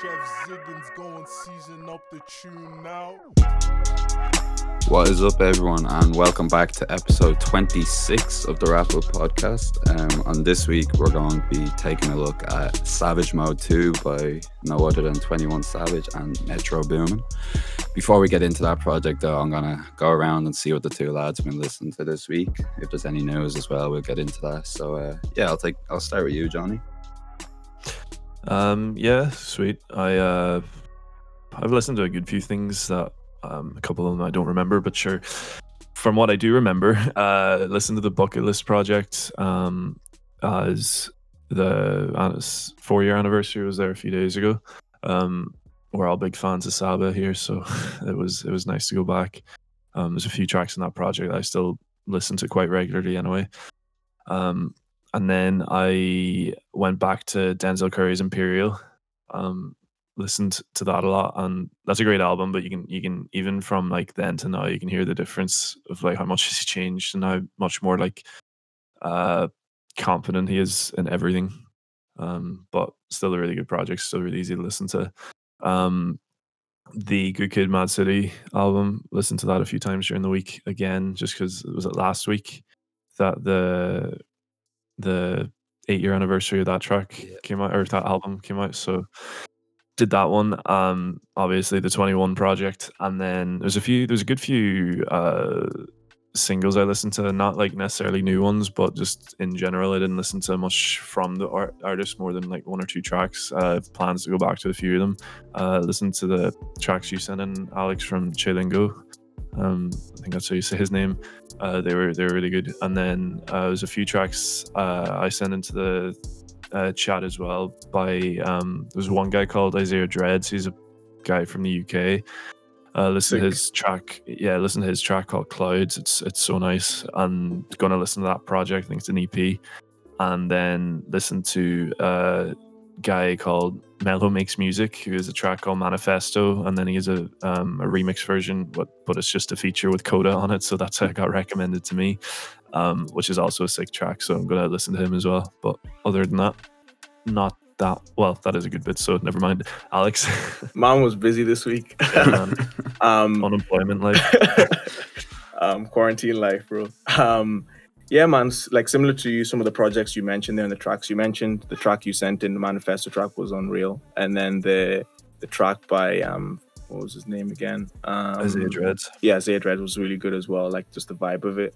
Chef Ziggins go and season up the tune now. What is up, everyone, and welcome back to episode 26 of the Rap Up podcast. Um, and this week, we're going to be taking a look at Savage Mode 2 by no other than 21 Savage and Metro Boomin. Before we get into that project, though, I'm going to go around and see what the two lads have been listening to this week. If there's any news as well, we'll get into that. So, uh, yeah, I'll take. I'll start with you, Johnny. Um, yeah, sweet. I uh, I've listened to a good few things that um, a couple of them I don't remember, but sure. From what I do remember, uh, listen to the Bucket List Project. Um, as the uh, four year anniversary was there a few days ago. Um, we're all big fans of Saba here, so it was it was nice to go back. Um, there's a few tracks in that project I still listen to quite regularly anyway. Um, and then I went back to Denzel Curry's Imperial. Um, listened to that a lot, and that's a great album. But you can you can even from like then to now, you can hear the difference of like how much he's changed and how much more like uh confident he is in everything. Um, but still a really good project, still really easy to listen to. Um, the Good Kid, Mad City album, listened to that a few times during the week again, just because it was last week that the the eight year anniversary of that track yeah. came out or that album came out. So did that one. Um, obviously the twenty one project, and then there's a few. There's a good few uh singles I listened to, not like necessarily new ones, but just in general, I didn't listen to much from the art- artist more than like one or two tracks. Uh, plans to go back to a few of them. Uh, listen to the tracks you sent in, Alex from Chilingo. Um, I think that's how you say his name. Uh, they were they were really good. And then uh, there's a few tracks uh, I sent into the uh, chat as well by um, there's one guy called Isaiah Dreads. He's a guy from the UK. Uh, listen Sick. to his track. Yeah, listen to his track called Clouds. It's it's so nice. I'm gonna listen to that project. I think it's an EP, and then listen to a guy called Mellow Makes Music, who has a track called Manifesto, and then he has a um, a remix version, but but it's just a feature with Coda on it. So that's how it got recommended to me, um, which is also a sick track. So I'm gonna listen to him as well. But other than that, not that well that is a good bit so never mind alex mom was busy this week um unemployment life um quarantine life bro um yeah man like similar to you some of the projects you mentioned there and the tracks you mentioned the track you sent in the manifesto track was unreal and then the the track by um what was his name again um isaiah dreads yeah isaiah dreads was really good as well like just the vibe of it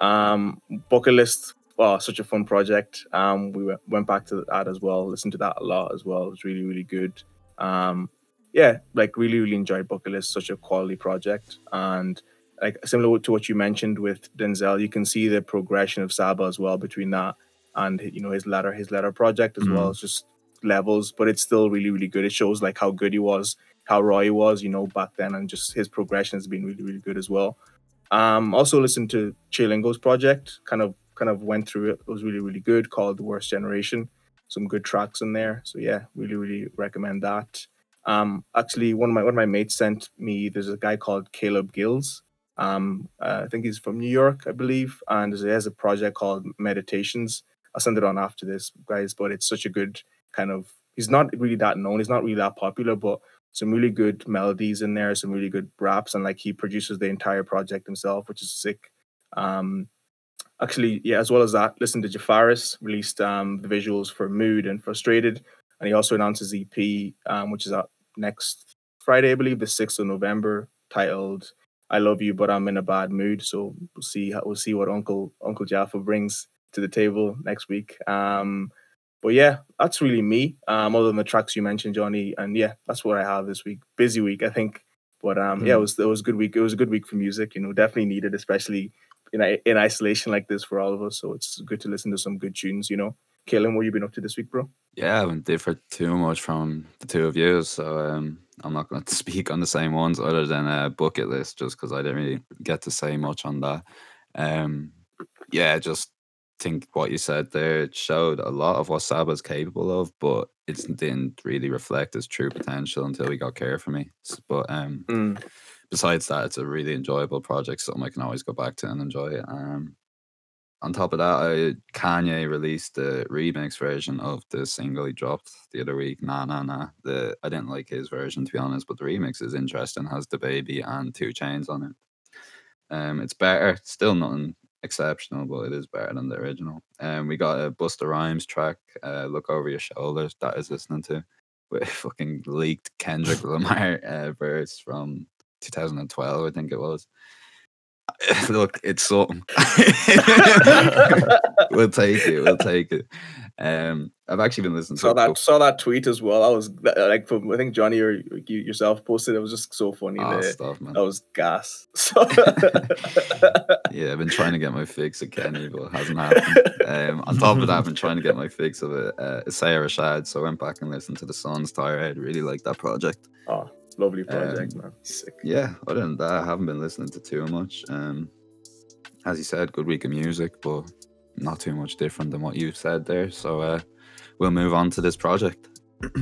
um bucket list well, such a fun project. Um, we went, went back to that as well, listened to that a lot as well. It was really, really good. Um, yeah, like really, really enjoyed Bucket List, such a quality project. And like similar to what you mentioned with Denzel, you can see the progression of Saba as well between that and you know his letter, his letter project as mm-hmm. well. It's just levels, but it's still really, really good. It shows like how good he was, how raw he was, you know, back then, and just his progression has been really, really good as well. Um, also listened to Chilingo's project, kind of kind of went through it. It was really, really good, called The Worst Generation. Some good tracks in there. So yeah, really, really recommend that. Um, actually, one of my one of my mates sent me. There's a guy called Caleb Gills. Um, uh, I think he's from New York, I believe, and he has a project called Meditations. I'll send it on after this, guys. But it's such a good kind of. He's not really that known. He's not really that popular, but some really good melodies in there, some really good raps, and like he produces the entire project himself, which is sick. Um, actually, yeah, as well as that, listen to Jafaris released um, the visuals for Mood and Frustrated, and he also announced his EP, um, which is out next Friday, I believe, the sixth of November, titled "I Love You, But I'm in a Bad Mood." So we'll see. We'll see what Uncle Uncle Jaffa brings to the table next week. Um, but yeah, that's really me. Um, other than the tracks you mentioned, Johnny, and yeah, that's what I have this week. Busy week, I think. But um, mm. yeah, it was it was a good week. It was a good week for music. You know, definitely needed, especially in in isolation like this for all of us. So it's good to listen to some good tunes. You know, Kaylin, what you been up to this week, bro? Yeah, I haven't differed too much from the two of you, so um, I'm not going to speak on the same ones other than a bucket list, just because I didn't really get to say much on that. Um, yeah, just think what you said there showed a lot of what Saba's capable of, but it didn't really reflect his true potential until we got Care for Me. But um, mm besides that, it's a really enjoyable project, something I can always go back to and enjoy. Um, on top of that, I, Kanye released the remix version of the single he dropped the other week. Nah, nah, nah. The I didn't like his version to be honest, but the remix is interesting. Has DaBaby and 2 Chainz on it. Um, it's better. Still nothing exceptional, but it is better than the original. And um, we got a Busta Rhymes track, uh, "Look Over Your Shoulders" that is listening to with fucking leaked Kendrick Lamar uh, verse from 2012, I think it was. Look, it's something. we'll take it. We'll take it. Um, I've actually been listening. Saw to that. Saw that tweet as well. I was like, from, I think Johnny or you yourself posted. It was just so funny. Oh, the, stuff, man. That was gas. So yeah, I've been trying to get my fix of Kenny, but it hasn't happened. Um, on top of that, I've been trying to get my fix of a, uh, Isaiah Rashad. So I went back and listened to the Sun's Tirade. Really like that project. Oh, lovely project, Um, man. Sick. Yeah, other than that, I haven't been listening to too much. Um, as you said, good week of music, but not too much different than what you've said there. So uh, we'll move on to this project.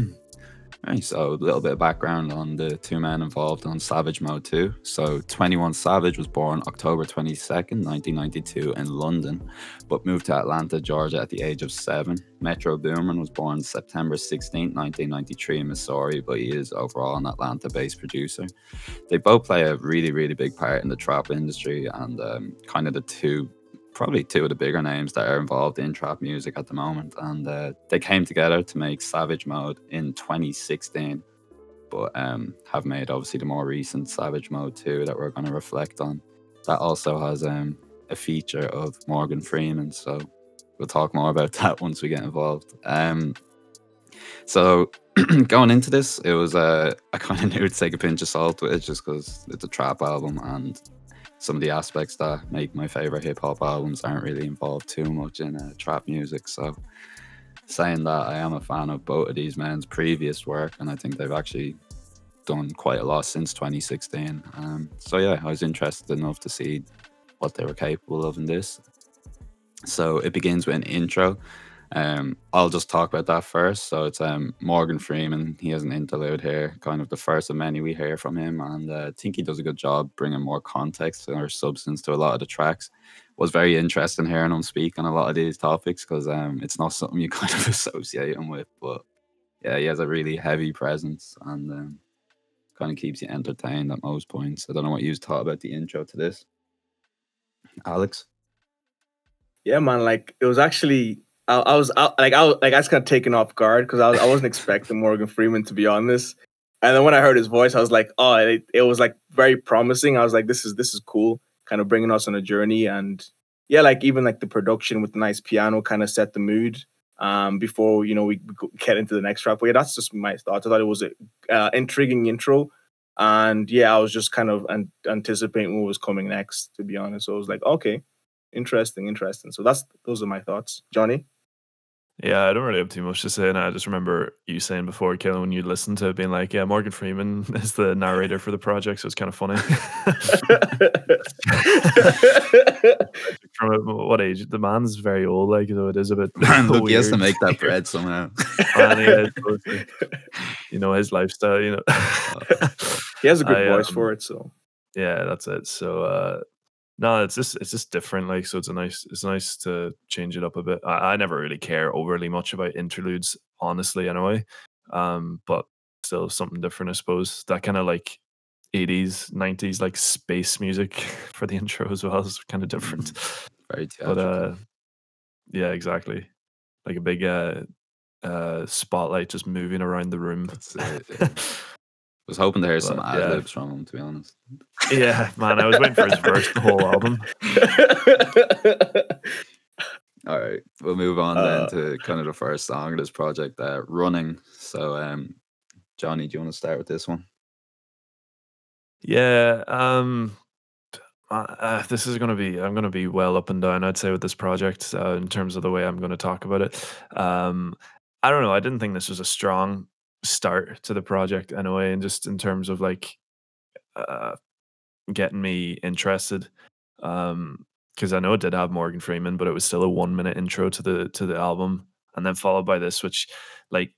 right, so a little bit of background on the two men involved on Savage Mode 2. So 21 Savage was born October 22nd, 1992 in London, but moved to Atlanta, Georgia at the age of seven. Metro Boomin was born September 16th, 1993 in Missouri, but he is overall an Atlanta-based producer. They both play a really, really big part in the trap industry and um, kind of the two probably two of the bigger names that are involved in trap music at the moment. And uh, they came together to make Savage Mode in 2016, but um, have made obviously the more recent Savage Mode 2 that we're going to reflect on. That also has um, a feature of Morgan Freeman. So we'll talk more about that once we get involved. Um, so going into this, it was uh, I kind of knew to take a pinch of salt with it just because it's a trap album and some of the aspects that make my favorite hip hop albums aren't really involved too much in uh, trap music. So, saying that, I am a fan of both of these men's previous work, and I think they've actually done quite a lot since 2016. Um, so, yeah, I was interested enough to see what they were capable of in this. So, it begins with an intro. Um, I'll just talk about that first. So it's um, Morgan Freeman. He has an interlude here, kind of the first of many we hear from him, and uh, I think he does a good job bringing more context or substance to a lot of the tracks. Was very interesting hearing him speak on a lot of these topics because um, it's not something you kind of associate him with, but yeah, he has a really heavy presence and um, kind of keeps you entertained at most points. I don't know what you thought about the intro to this, Alex. Yeah, man. Like it was actually I, I was I, like I was like I was kind of taken off guard because I was I wasn't expecting Morgan Freeman to be on this, and then when I heard his voice, I was like, oh, it, it was like very promising. I was like, this is this is cool, kind of bringing us on a journey, and yeah, like even like the production with the nice piano kind of set the mood. Um, before you know we get into the next track, but yeah, that's just my thoughts. I thought it was a uh, intriguing intro, and yeah, I was just kind of an- anticipating what was coming next. To be honest, so I was like, okay, interesting, interesting. So that's those are my thoughts, Johnny. Yeah, I don't really have too much to say. And I just remember you saying before, Kayla, when you listened to it, being like, yeah, Morgan Freeman is the narrator for the project. So it's kind of funny. From what age? The man's very old, like, so it is a bit. Man, look, he has to make that bread somehow. And he is you know, his lifestyle, you know. he has a good I, voice um, for it, so yeah that's it so uh no it's just it's just different like so it's a nice it's nice to change it up a bit. I, I never really care overly much about interludes honestly anyway um but still something different i suppose. That kind of like 80s 90s like space music for the intro as well is kind of different Very but uh yeah exactly. Like a big uh uh spotlight just moving around the room. That's it, yeah. was hoping to hear some ad yeah. libs from him, to be honest. yeah man i was waiting for his verse the whole album All right, we'll move on Uh, then to kind of the first song of this project, uh, "Running." So, um, Johnny, do you want to start with this one? Yeah, um, uh, uh, this is going to be I'm going to be well up and down. I'd say with this project uh, in terms of the way I'm going to talk about it. Um, I don't know. I didn't think this was a strong start to the project anyway, and just in terms of like uh, getting me interested. Um, because I know it did have Morgan Freeman, but it was still a one minute intro to the to the album, and then followed by this, which like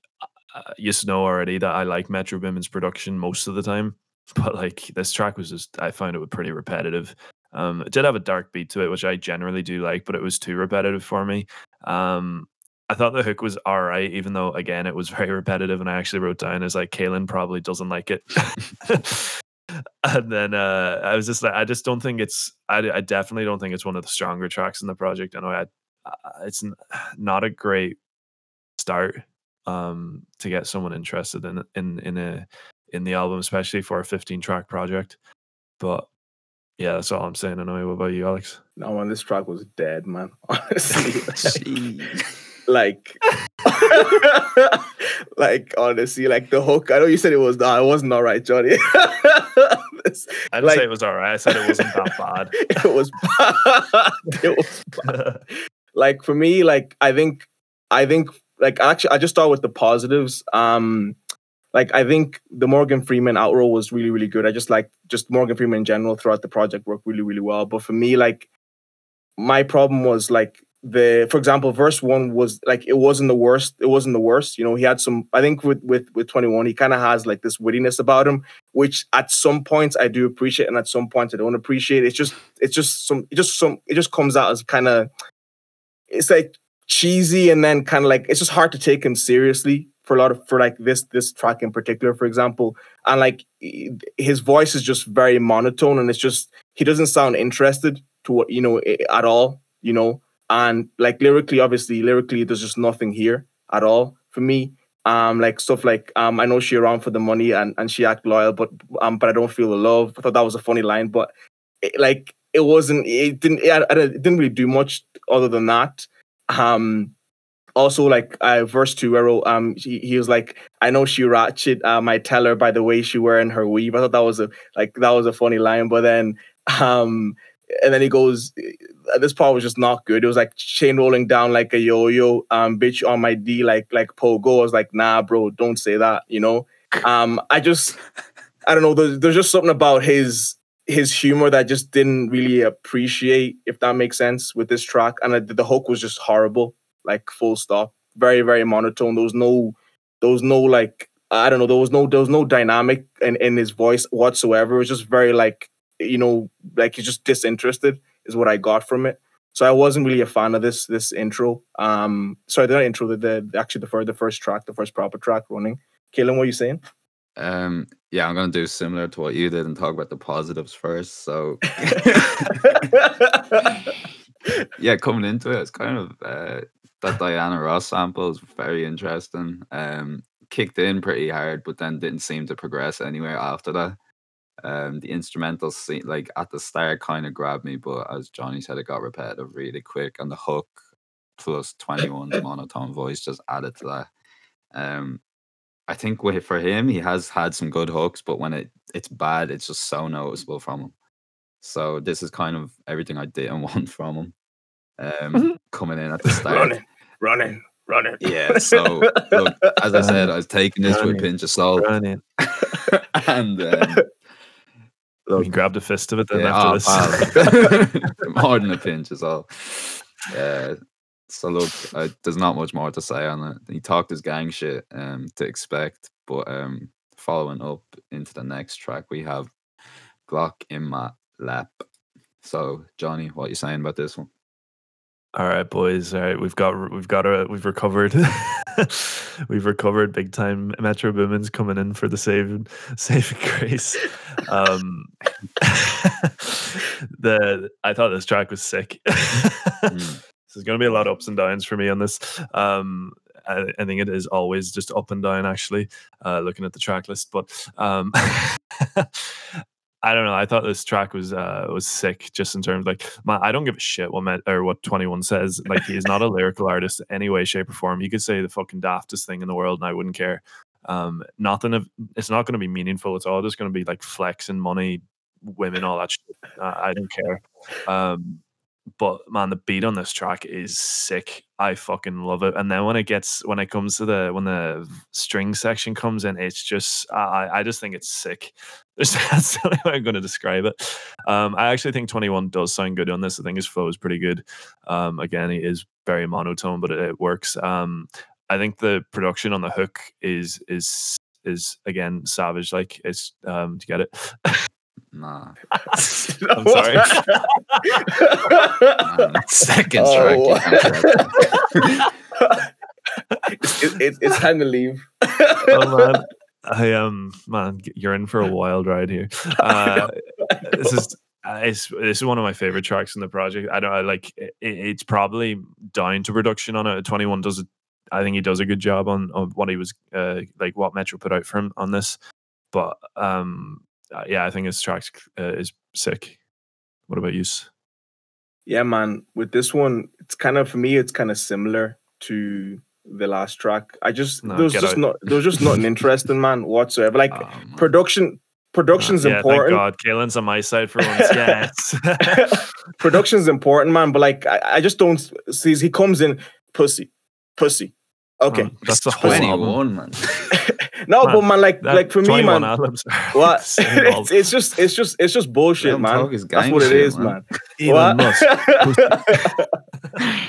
uh, you know already that I like Metro Boomin's production most of the time but like this track was just I found it pretty repetitive Um, it did have a dark beat to it, which I generally do like, but it was too repetitive for me. Um, I thought the hook was all right, even though again it was very repetitive, and I actually wrote down as like Kaylin probably doesn't like it. and then uh, I was just like, I just don't think it's. I, I definitely don't think it's one of the stronger tracks in the project. I know I, it's not a great start um, to get someone interested in in in a in the album, especially for a 15 track project. But yeah, that's all I'm saying. Anyway, what about you, Alex? No, man, this track was dead, man. Honestly, like, like honestly, like the hook. I know you said it was. No, it wasn't all right, Johnny. I didn't like, say it was all right. I said it wasn't that bad. it was bad. It was bad. like for me, like I think, I think, like actually, I just start with the positives. Um, like I think the Morgan Freeman outro was really really good. I just like just Morgan Freeman in general throughout the project worked really really well. But for me, like my problem was like the for example verse one was like it wasn't the worst it wasn't the worst you know he had some i think with with with 21 he kind of has like this wittiness about him which at some points i do appreciate and at some points i don't appreciate. It's just it's just some it just some it just comes out as kind of it's like cheesy and then kind of like it's just hard to take him seriously for a lot of for like this this track in particular for example. And like his voice is just very monotone and it's just he doesn't sound interested to what you know at all you know and like lyrically obviously lyrically there's just nothing here at all for me. Um like stuff like um i know she around for the money and and she act loyal but um but i don't feel the love. I thought that was a funny line but it, like it wasn't it didn't it, it didn't really do much other than that. Um also like uh, verse two where um he, he was like i know she ratchet um i tell her by the way she wearing her weave. I thought that was a like that was a funny line but then um and then he goes this part was just not good it was like chain rolling down like a yo-yo um bitch on my d like like pogo i was like nah bro don't say that you know um i just i don't know there's, there's just something about his his humor that I just didn't really appreciate if that makes sense with this track and I, the hook was just horrible like full stop. Very, very monotone. There was no there was no like I don't know, there was no there was no dynamic in, in his voice whatsoever. It was just very like you know, like he's just disinterested is what I got from it. So I wasn't really a fan of this this intro. Um sorry, the intro, the, the actually the first the first track, the first proper track running. Kaylin, what are you saying? Um yeah, I'm gonna do similar to what you did and talk about the positives first. So yeah, coming into it, it's kind of uh, that Diana Ross sample is very interesting. Um, kicked in pretty hard, but then didn't seem to progress anywhere after that. Um, the instrumental scene, like at the start, kind of grabbed me, but as Johnny said, it got repetitive really quick, and the hook plus 21's monotone voice just added to that. Um, I think with, for him, he has had some good hooks, but when it it's bad, it's just so noticeable from him. So this is kind of everything I didn't want from him. Um, mm-hmm. coming in at the start, running, running, running. Yeah. So look, as I said, I was taking this running, with a pinch of salt, running. and um, look, you grabbed a fist of it then yeah, after oh, this. more than a pinch is all. Yeah. So look, I, there's not much more to say on it. He talked his gang shit um, to expect, but um, following up into the next track, we have Glock in my lap. So Johnny, what are you saying about this one? All right, boys. All right, we've got we've got a we've recovered. we've recovered big time. Metro Boomin's coming in for the save saving grace. Um, the I thought this track was sick. mm. There's going to be a lot of ups and downs for me on this. Um, I, I, think it is always just up and down. Actually, uh, looking at the track list, but um, I don't know. I thought this track was uh was sick, just in terms of like my, I don't give a shit what Met, or what Twenty One says. Like he is not a lyrical artist in any way, shape, or form. He could say the fucking daftest thing in the world, and I wouldn't care. Um, nothing of it's not going to be meaningful. It's all just going to be like flexing money, women, all that shit. I, I don't care. Um, but man, the beat on this track is sick. I fucking love it. And then when it gets when it comes to the when the string section comes in, it's just I I just think it's sick. That's the only way I'm going to describe it. Um, I actually think 21 does sound good on this. I think his flow is pretty good. Um, again, he is very monotone, but it, it works. Um, I think the production on the hook is is is again savage. Like it's um, to get it. Nah. I'm sorry. Man, second Oh. track. it's, it, it's time to leave. oh man, I um man, you're in for a wild ride here. Uh, this is uh, it's, this is one of my favorite tracks in the project. I don't I like it, it's probably down to production on it. Twenty One does it. I think he does a good job on, on what he was uh, like what Metro put out for him on this. But um uh, yeah, I think his track uh, is sick. What about you? Yeah, man. With this one, it's kind of for me. It's kind of similar to the last track. I just No, there was get just out. not there was just nothing interesting, man, whatsoever. Like Oh, production, production's yeah, important. Thank God, Kaelin's on my side for once. Yes. Production's important, man. But like, I, I just don't see. He comes in, pussy, pussy. Okay, Man, that's the whole album. 21, man. No, Man, but man, like, That like for me, man. albums What? it's, it's just, it's just, it's just bullshit, Let 'em man. That's what it shit, is, man. man.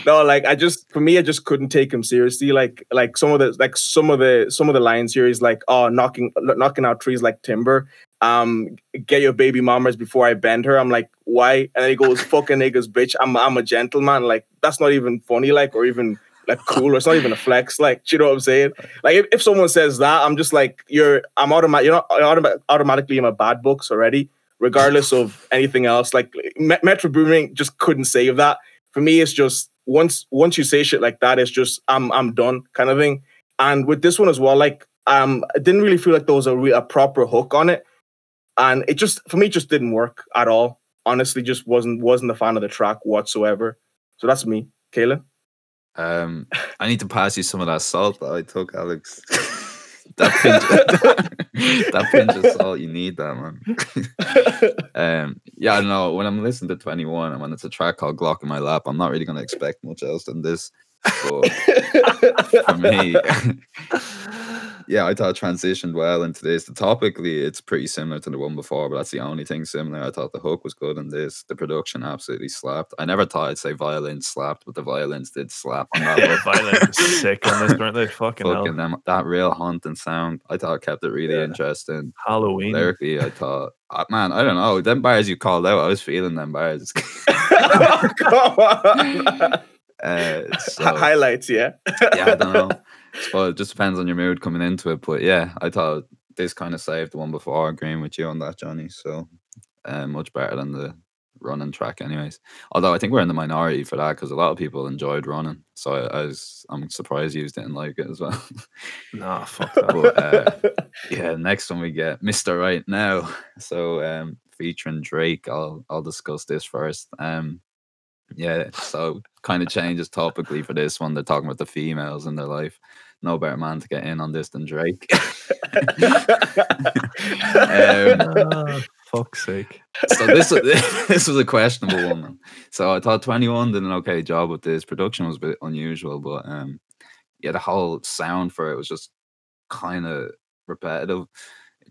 No, like I just for me, I just couldn't take him seriously. Like like some of the like some of the some of the lines here is like, oh, knocking knocking out trees like timber. Um, get your baby mamas before I bend her. I'm like, why? And then he goes, fucking niggas, bitch. I'm I'm a gentleman. Like that's not even funny, like or even like cool. Or it's not even a flex. Like, do you know what I'm saying? Like if, if someone says that, I'm just like, you're I'm automatic. You're not automa- automatically in my bad books already, regardless of anything else. Like Me- Metro Boomin just couldn't save that for me it's just once once you say shit like that it's just i'm i'm done kind of thing and with this one as well like um i didn't really feel like there was a, re- a proper hook on it and it just for me just didn't work at all honestly just wasn't wasn't a fan of the track whatsoever so that's me Kayla. Um, I need to pass you some of that salt that I took, Alex. that pinch, that pinch of salt, you need that, man. um, yeah, I don't know. When I'm listening to 21 and when it's a track called Glock in my lap, I'm not really going to expect much else than this. But for me, yeah, I thought it transitioned well into this. The topically, it's pretty similar to the one before, but that's the only thing similar. I thought the hook was good in this. The production absolutely slapped. I never thought I'd say violins slapped, but the violins did slap on that The one. violence sick on this, aren't they? Fucking, hell. Fucking them, that real haunting sound. I thought kept it really Yeah. interesting. Halloween. Lyrically, I thought, uh, man, I don't know. Them bars you called out, I was feeling them bars. Come on. uh, so, highlights yeah yeah, I don't know. Well, it just depends on your mood coming into it. But yeah, I thought this kind of saved the one before, agreeing with you on that, Johnny. So uh, much better than the running track, anyways. Although I think we're in the minority for that because a lot of people enjoyed running. So I, I was, I'm surprised you didn't like it as well. Nah, fuck that. but uh, yeah, next one we get Mr. Right Now. So um featuring Drake. I'll I'll discuss this first. Um yeah, so kind of changes topically for this one. They're talking about the females in their life. No better man to get in on this than Drake. um, Ah, fuck's sake. so this was this was a questionable one. So I thought 21 did an okay job with this. Production was a bit unusual, but um yeah, the whole sound for it was just kind of repetitive,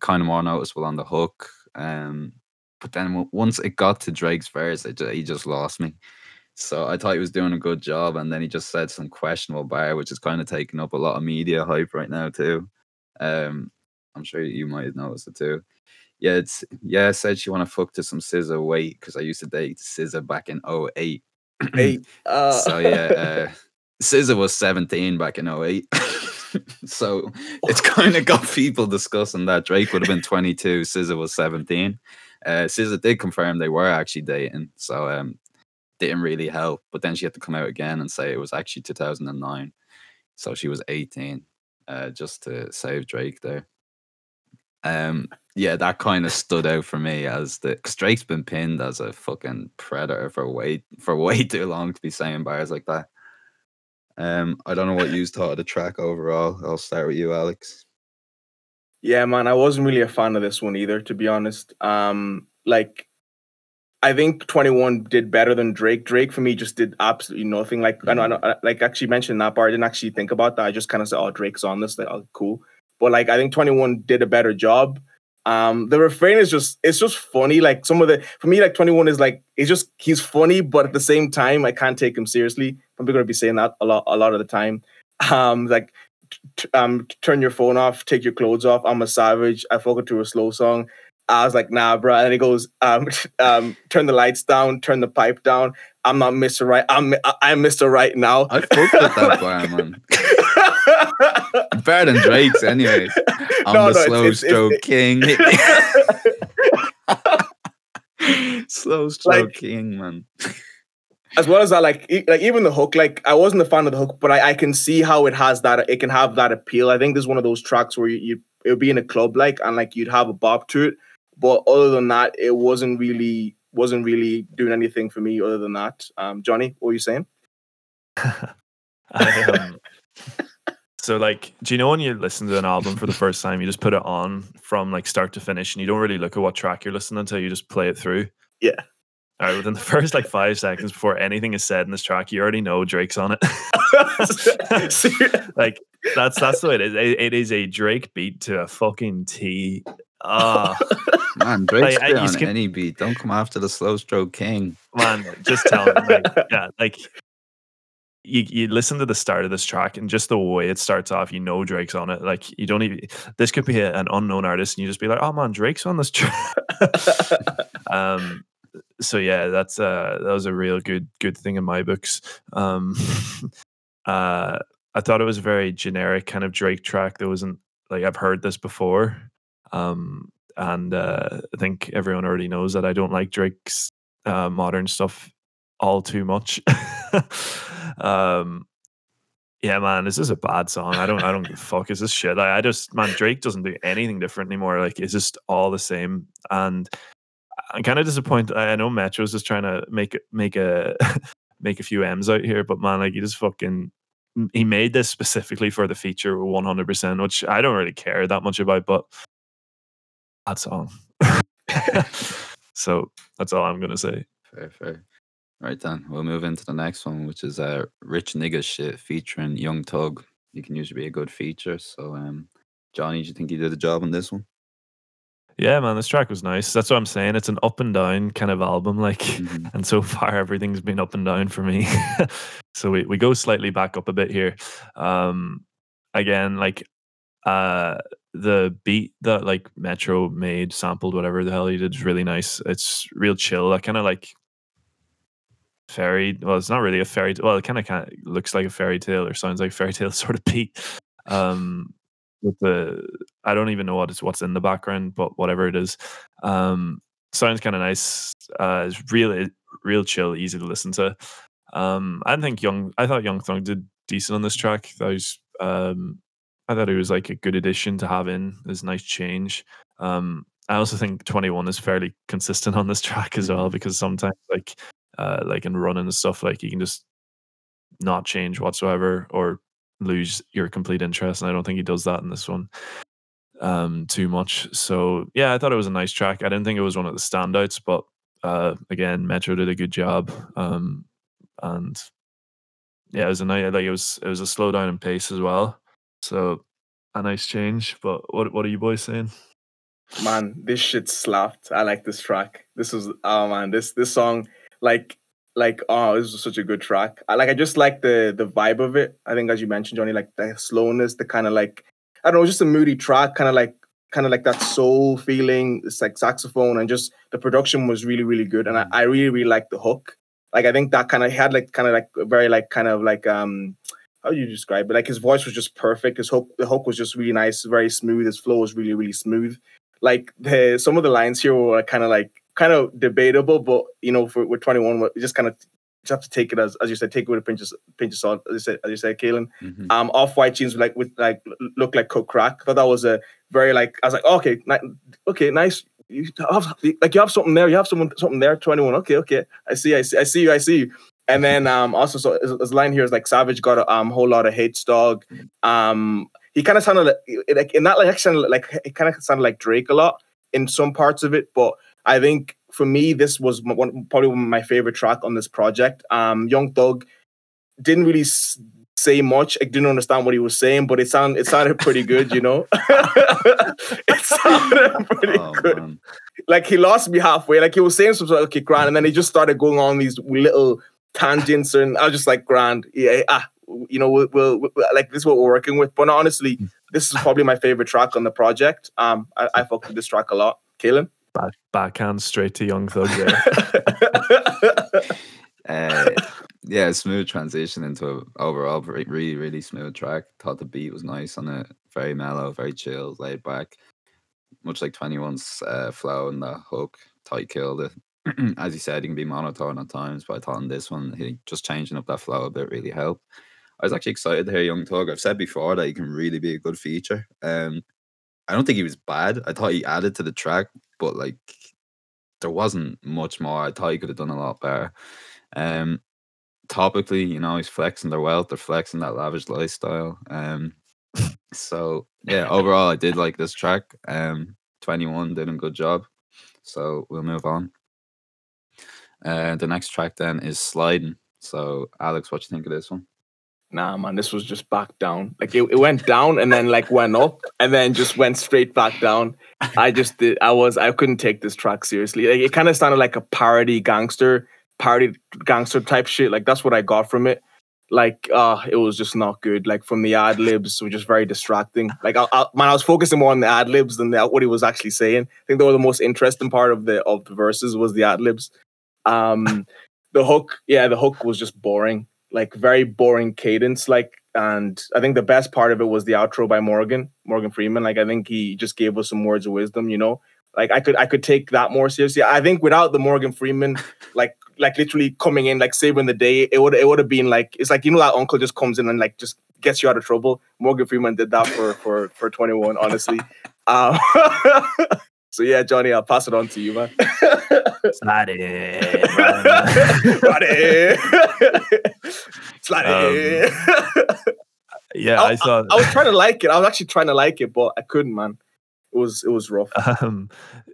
kind of more noticeable on the hook. Um, but then w- once it got to Drake's verse, it he just lost me. So I thought he was doing a good job, and then he just said some questionable bar, which is kind of taking up a lot of media hype right now too. Um, I'm sure you might have noticed it too. Yeah, it's yeah. I Said she want to fuck to some SZA. Wait, because I used to date SZA back in 08. hey uh, So yeah, uh, SZA was 17 back in 08. so it's kind of got people discussing that Drake would have been 22, SZA was 17. Uh, SZA did confirm they were actually dating, so um, didn't really help. But then she had to come out again and say it was actually 2009, so she was 18, uh, just to save Drake there. Um, yeah, that kind of stood out for me as the Drake's been pinned as a fucking predator for way for way too long to be saying bars like that. Um, I don't know what you thought of the track overall. I'll start with you, Alex. Yeah, man, I wasn't really a fan of this one either, to be honest. Um, like, I think Twenty One did better than Drake. Drake for me just did absolutely nothing. Like, I know, I know, like actually mentioned that part. I didn't actually think about that. I just kind of said, "Oh, Drake's on this." Like, oh, cool. But like, I think Twenty One did a better job. Um, the refrain is just it's just funny. Like some of the for me, like Twenty One is like it's just he's funny, but at the same time, I can't take him seriously. I'm gonna be saying that a lot a lot of the time. Um, like t- um, turn your phone off, take your clothes off. I'm a savage. I fuck it to a slow song. I was like, nah, bro. And he goes, um, um, turn the lights down, turn the pipe down. I'm not Mr. Right. I'm I'm Mr. Right now. I fucked with that bar, man. Better than Drake's, anyways. I'm No, the no, slow it's- stroke king. slow stroke Like- king, man. as well as that, like e- like even the hook, like I wasn't a fan of the hook, but I, I can see how it has that it can have that appeal. I think this is one of those tracks where you, you it would be in a club like and like you'd have a bop to it. But other than that, it wasn't really wasn't really doing anything for me other than that. Um Johnny, what were you saying? I, um, so like, do you know when you listen to an album for the first time, you just put it on from like start to finish, and you don't really look at what track you're listening until you just play it through. Yeah. All right, within the first like five seconds before anything is said in this track, you already know Drake's on it. Like that's that's the way it is. It, it is a Drake beat to a fucking T. Ah, Man, Drake's you on skip- any beat. Don't come after the slow stroke king. man, just tell me, like, yeah, like you, you listen to the start of this track and just the way it starts off, you know Drake's on it. Like you don't even. This could be a, an unknown artist, and you just be like, "Oh man, Drake's on this track." um. So yeah, that's uh that was a real good good thing in my books. Um. uh, I thought it was a very generic kind of Drake track. There wasn't like I've heard this before. Um. And uh, I think everyone already knows that I don't like Drake's uh, modern stuff all too much. um, yeah, man, this is a bad song. I don't, I don't fuck. Is this shit? I, I just, man, Drake doesn't do anything different anymore. Like, it's just all the same. And I'm kind of disappointed. I know Metro's just trying to make make a, make a few M's out here, but man, like, he just fucking, he made this specifically for the feature 100%, which I don't really care that much about, but that song. so that's all I'm gonna say. Fair, fair. Right then, we'll move into the next one, which is uh, Rich Nigga Shit featuring Young Thug. You can usually be a good feature. So, um, Johnny, do you think you did a job on this one? Yeah, man, this track was nice. That's what I'm saying. It's an up and down kind of album, like, Mhm. and so far everything's been up and down for me. so we, we go slightly back up a bit here. Um, again, like, uh, the beat that like Metro made, sampled, whatever the hell he did, is really nice. It's real chill. I kind of like fairy. Well, it's not really a fairy. Well, it kind of kind of looks like a fairy tale or sounds like a fairy tale sort of beat. Um, with the I don't even know what is what's in the background, but whatever it is, um, sounds kind of nice. Uh, it's really real chill, easy to listen to. Um, I think Young, I thought Young Thug did decent on this track. That was, um, I thought it was like a good addition to have in. A nice change. Um, I also think 21 is fairly consistent on this track as well because sometimes like, uh, like in running and stuff, like you can just not change whatsoever or lose your complete interest. And I don't think he does that in this one um too much. So yeah, I thought it was a nice track. I didn't think it was one of the standouts, but uh again, Metro did a good job. Um and yeah, it was a nice like it was it was a slow down in pace as well. So a nice change. But what what are you boys saying? man, this shit slapped. I like this track. This was oh man, this this song like like oh, this was such a good track. I like I just like the the vibe of it. I think as you mentioned, Johnny, like the slowness, the kind of like I don't know, just a moody track, kind of like kind of like that soul feeling. It's like saxophone and just the production was really really good, and I, I really really like the hook. Like I think that kind of had like kind of like very like kind of like um how do you describe it? Like his voice was just perfect. His hook the hook was just really nice, very smooth. His flow was really really smooth like the some of the lines here were kind of like kind of debatable, but you know, for with 21, we just kind of just have to take it as as you said, take it with a pinch of pinch of salt, as you said, as you said, Kaylin. Mhm. Um, off white jeans like with like look like cook crack. I thought that was a very like I was like, oh, okay, ni- okay, nice. You have like you have something there. You have someone something there. 21. Okay, okay. I see. I see. I see you. I see you. And then um also so his, line here is like Savage got a um whole lot of hate dog. Um he kind of sounded like, in that like like it kind of sounded like Drake a lot in some parts of it, but I think for me this was one probably one of my favorite track on this project. Um, Young Thug didn't really s- say much. I didn't understand what he was saying, but it sounded it sounded pretty good, you know. it sounded pretty Oh, good. man. Like he lost me halfway. Like he was saying something like, okay, grand, and then he just started going on these little tangents, and I was just like, grand, yeah, ah, you know, we'll, we'll, we'll- like this is what we're working with. But honestly, this is probably my favorite track on the project. Um, I, I fuck with this track a lot. Kalen. Back, backhand straight to Young Thug. Yeah. Uh, yeah, smooth transition into a overall really, really smooth track. Thought the beat was nice on it, very mellow, very chill, laid back. Much like 21's uh, flow and the hook, tight killed it. As you said, he can be monotone at times, but I thought in this one, he just changing up that flow a bit really helped. I was actually excited to hear Young Thug. I've said before that he can really be a good feature. Um, I don't think he was bad. I thought he added to the track, but like there wasn't much more. I thought he could have done a lot better. Um, topically, you know, he's flexing their wealth, they're flexing that lavish lifestyle. Um, so yeah, overall, I did like this track. Um, 21 did a good job. So we'll move on. The next track then is Sliding. So, Alex, what do you think of this one? Nah, man, this was just back down. Like it, it went down and then like went up and then just went straight back down. I just did. I was. I couldn't take this track seriously. Like, it kind of sounded like a parody gangster, parody gangster type shit. Like that's what I got from it. Like, uh, it was just not good. Like from the ad libs, were just very distracting. Like, I, I, man, I was focusing more on the ad libs than the, what he was actually saying. I think they were the most interesting part of the of the verses was the ad libs. Um, the hook, yeah, the hook was just boring like very boring cadence like and i think the best part of it was the outro by morgan morgan freeman like i think he just gave us some words of wisdom you know? Like i could i could take that more seriously. I think without the morgan freeman like like literally coming in like saving the day it would it would have been like it's like you know that uncle just comes in and like just gets you out of trouble? Morgan freeman did that for for for 21 honestly. Um, so yeah johnny i'll pass it on to you man Slide it. Slide it. Slide it. Yeah, I, I thought. I was trying to like it. I was actually trying to like it, but I couldn't, man. It was it was rough. Um,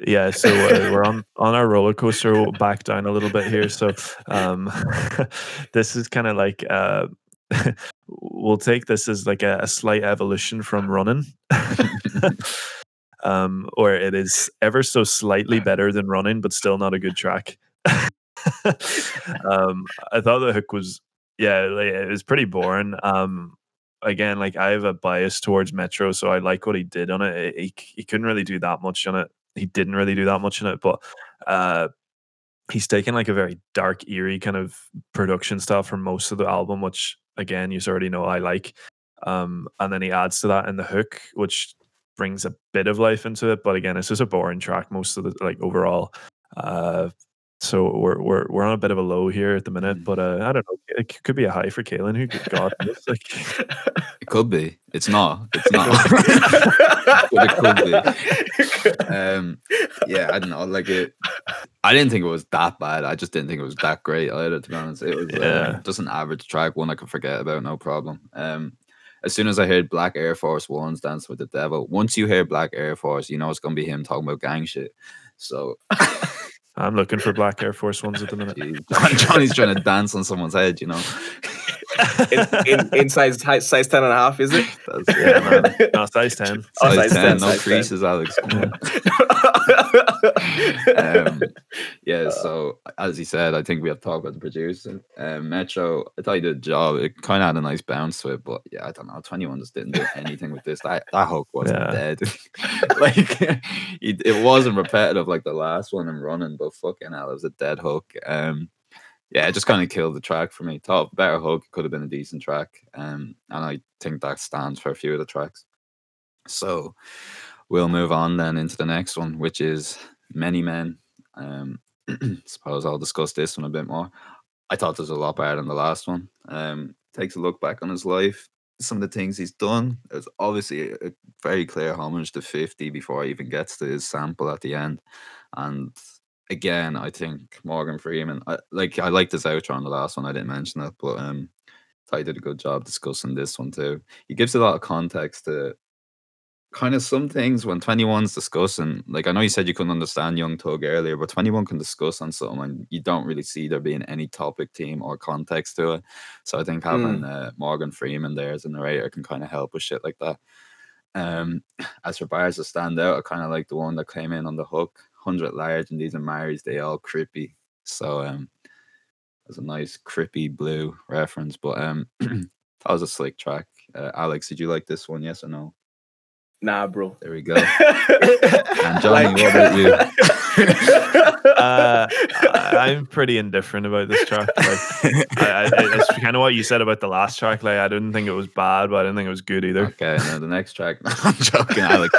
yeah, so uh, we're on on our roller coaster we'll back down a little bit here. So um, this is kind of like uh, we'll take this as like a, a slight evolution from running. um, or it is ever so slightly better than running, but still not a good track. um, I thought the hook was, yeah, like, it was pretty boring. Um, again, like I have a bias towards Metro, so I like what he did on it. He he couldn't really do that much on it. He didn't really do that much in it, but uh, he's taken like a very dark, eerie kind of production style for most of the album, which again, you already know I like. Um, and then he adds to that in the hook, which brings a bit of life into it. But again, it's just a boring track most of the like overall. Uh, so we're we're we're on a bit of a low here at the minute, Mm. but uh, I don't know. It could be a high for Kalen. Who God knows? Like, It could be. It's not. It's not. but it could be. Um, yeah, I don't know. Like it, I didn't think it was that bad. I just didn't think it was that great either. To be honest, it was Yeah. uh, just an average track, one I could forget about, no problem. Um, as soon as I heard Black Air Force One's Dance with the Devil, once you hear Black Air Force, you know it's gonna be him talking about gang shit. So I'm looking for black Air Force Ones at the minute. Johnny's trying to dance on someone's head, you know. in, in, in size, size 10 and a half, is it? That's, Yeah, man. No, size ten. Oh, size size 10, 10, no size 10. creases, Alex. Um, yeah, so as he said, I think we have to talk about the producer. Um, Metro, I thought he did a job. It kind of had a nice bounce to it, but yeah, I don't know. 21 just didn't do anything with this. That, that hook wasn't Yeah. dead. like, he, it wasn't repetitive like the last one and running, but fucking hell, it was a dead hook. Um, yeah, it just kind of killed the track for me. Thought better hook could have been a decent track. Um, and I think that stands for a few of the tracks. So we'll move on then into the next one, which is Many Men. Um, suppose I'll discuss this one a bit more. I thought there's a lot better than the last one. Um, takes a look back on his life, some of the things he's done. It's obviously a very clear homage to 50 before he even gets to his sample at the end. And again, I think Morgan Freeman, I, like I liked his outro on the last one. I didn't mention that, but um, thought he did a good job discussing this one too. He gives a lot of context to kind of some things when 21's discussing. Like I know you said you couldn't understand Young Thug earlier, but 21 can discuss on something and you don't really see there being any topic, team, or context to it. So I think having uh, Morgan Freeman there as a narrator can kind of help with shit like that. Um, as for bars that stand out, I kind of like the one that came in on the hook. Hundred large and these are Marys, they all crippy. So um, that's a nice crippy blue reference. But um, that was a slick track. Uh, Alex, did you like this one? Yes or no? Nah, bro. There we go. And Johnny, what about you? uh, I- I'm pretty indifferent about this track. Like, I, I, it's kind of what you said about the last track. Like, I didn't think it was bad, but I didn't think it was good either. Okay, now the next track. I'm joking, Alex.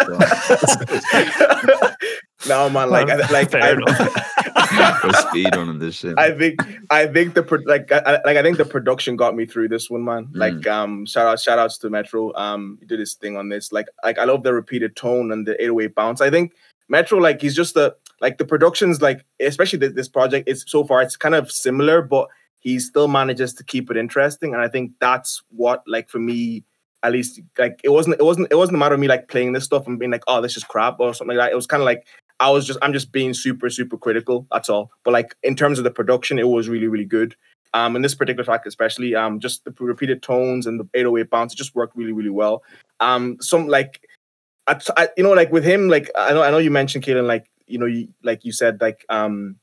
Go on. no, man. Like, I, like, I, enough. Speed running this shit. I think I think the pro- like I, I- like I think the production got me through this one, man. Mm. Like um shout out shout outs to Metro. Um he did his thing on this. Like like I love the repeated tone and the 808 bounce. I think Metro like he's just the like the productions like especially th- this project it's so far it's kind of similar but he still manages to keep it interesting and I think that's what like for me at least like it wasn't it wasn't it wasn't a matter of me like playing this stuff and being like oh this is crap or something like that. It was kind of like I was just I'm just being super super critical. That's all. But like in terms of the production, it was really really good. Um, in this particular track especially, um, just the repeated tones and the 808 bounce, it just worked really really well. Um, some like, I, I, you know, like with him, like I know I know you mentioned Kaylin, like you know, you like you said, like um,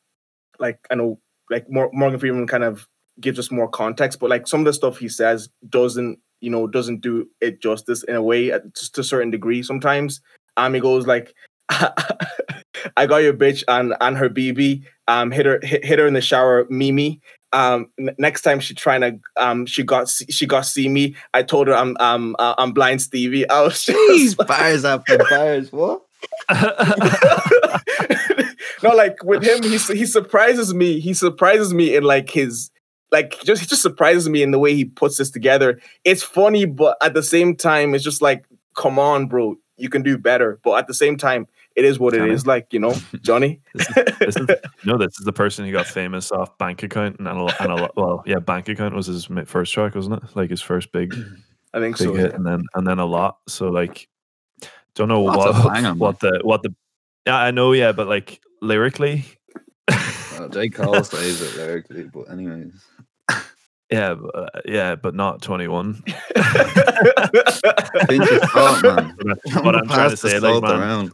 like I know, like Morgan Freeman kind of gives us more context, but like some of the stuff he says doesn't, you know, doesn't do it justice in a way, at, just to a certain degree. Sometimes, um, he goes like, "I got your bitch and and her BB, um, hit her hit, hit her in the shower, Mimi." Um, n- next time she trying to um, she got she got see me. I told her I'm um uh, I'm blind Stevie. I was Jeez, bars after bars. What? no, like with him, he he surprises me. He surprises me in like his like just he just surprises me in the way he puts this together. It's funny, but at the same time, it's just like, come on, bro, you can do better. But at the same time, it is what it Johnny. is. Like you know, Johnny. This is, this is, no, this is the person who got famous off bank account and a, lo- and a well, yeah, bank account was his first track, wasn't it? Like his first big I think big so. hit, and then and then a lot. So like, don't know Lots what of banger, what the what the yeah I know yeah, but like lyrically, Well, J. Cole says it lyrically, but anyways. yeah, but, uh, yeah, but not twenty one. Thought, man. What I'm trying to say, like, salt man, around.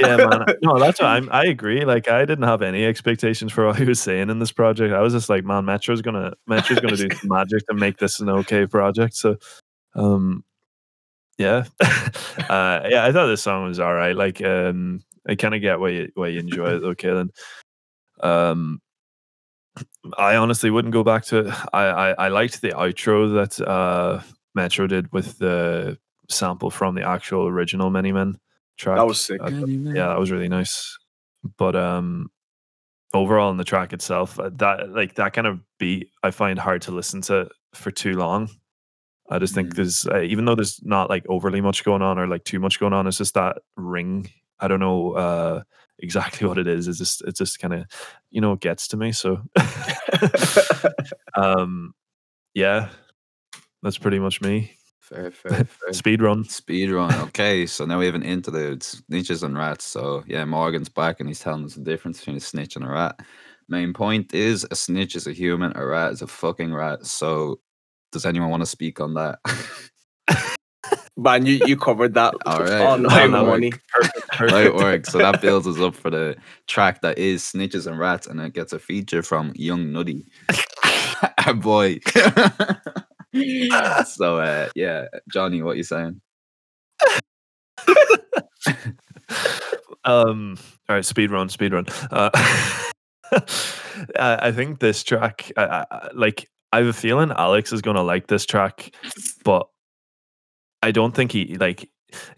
Yeah, man. No, that's what I'm. I agree. Like, I didn't have any expectations for what he was saying in this project. I was just like, man, Metro's gonna Metro's gonna do some magic to make this an okay project. So, um, yeah, uh, yeah. I thought this song was all right. Like, um, I kind of get why you why you enjoy it. Okay, then. Um, I honestly wouldn't go back to it. I, I I liked the outro that uh Metro did with the sample from the actual original Many Men track. that was sick. I yeah, that was really nice. But um overall in the track itself, uh, that like that kind of beat I find hard to listen to for too long. I just think Mm. there's uh, even though there's not like overly much going on or like too much going on, it's just that ring. I don't know uh exactly what it is. It's just it just kind of you know it gets to me. So um yeah, that's pretty much me. Fair, fair, fair. Speed run. Speed run. Okay, so now we have an interlude. Snitches and rats. So yeah, Morgan's back and he's telling us the difference between a snitch and a rat. Main point is a snitch is a human, a rat is a fucking rat. So does anyone want to speak on that? Man, you, you covered that All right, on, light on the work. money. Light work. So that builds us up for the track that is Snitches and Rats, and it gets a feature from Young Nudy. a boy. so uh yeah, Johnny, what you saying? um all right speed run speed run uh I think this track I, I, like i have a feeling alex is going to like this track but i don't think he like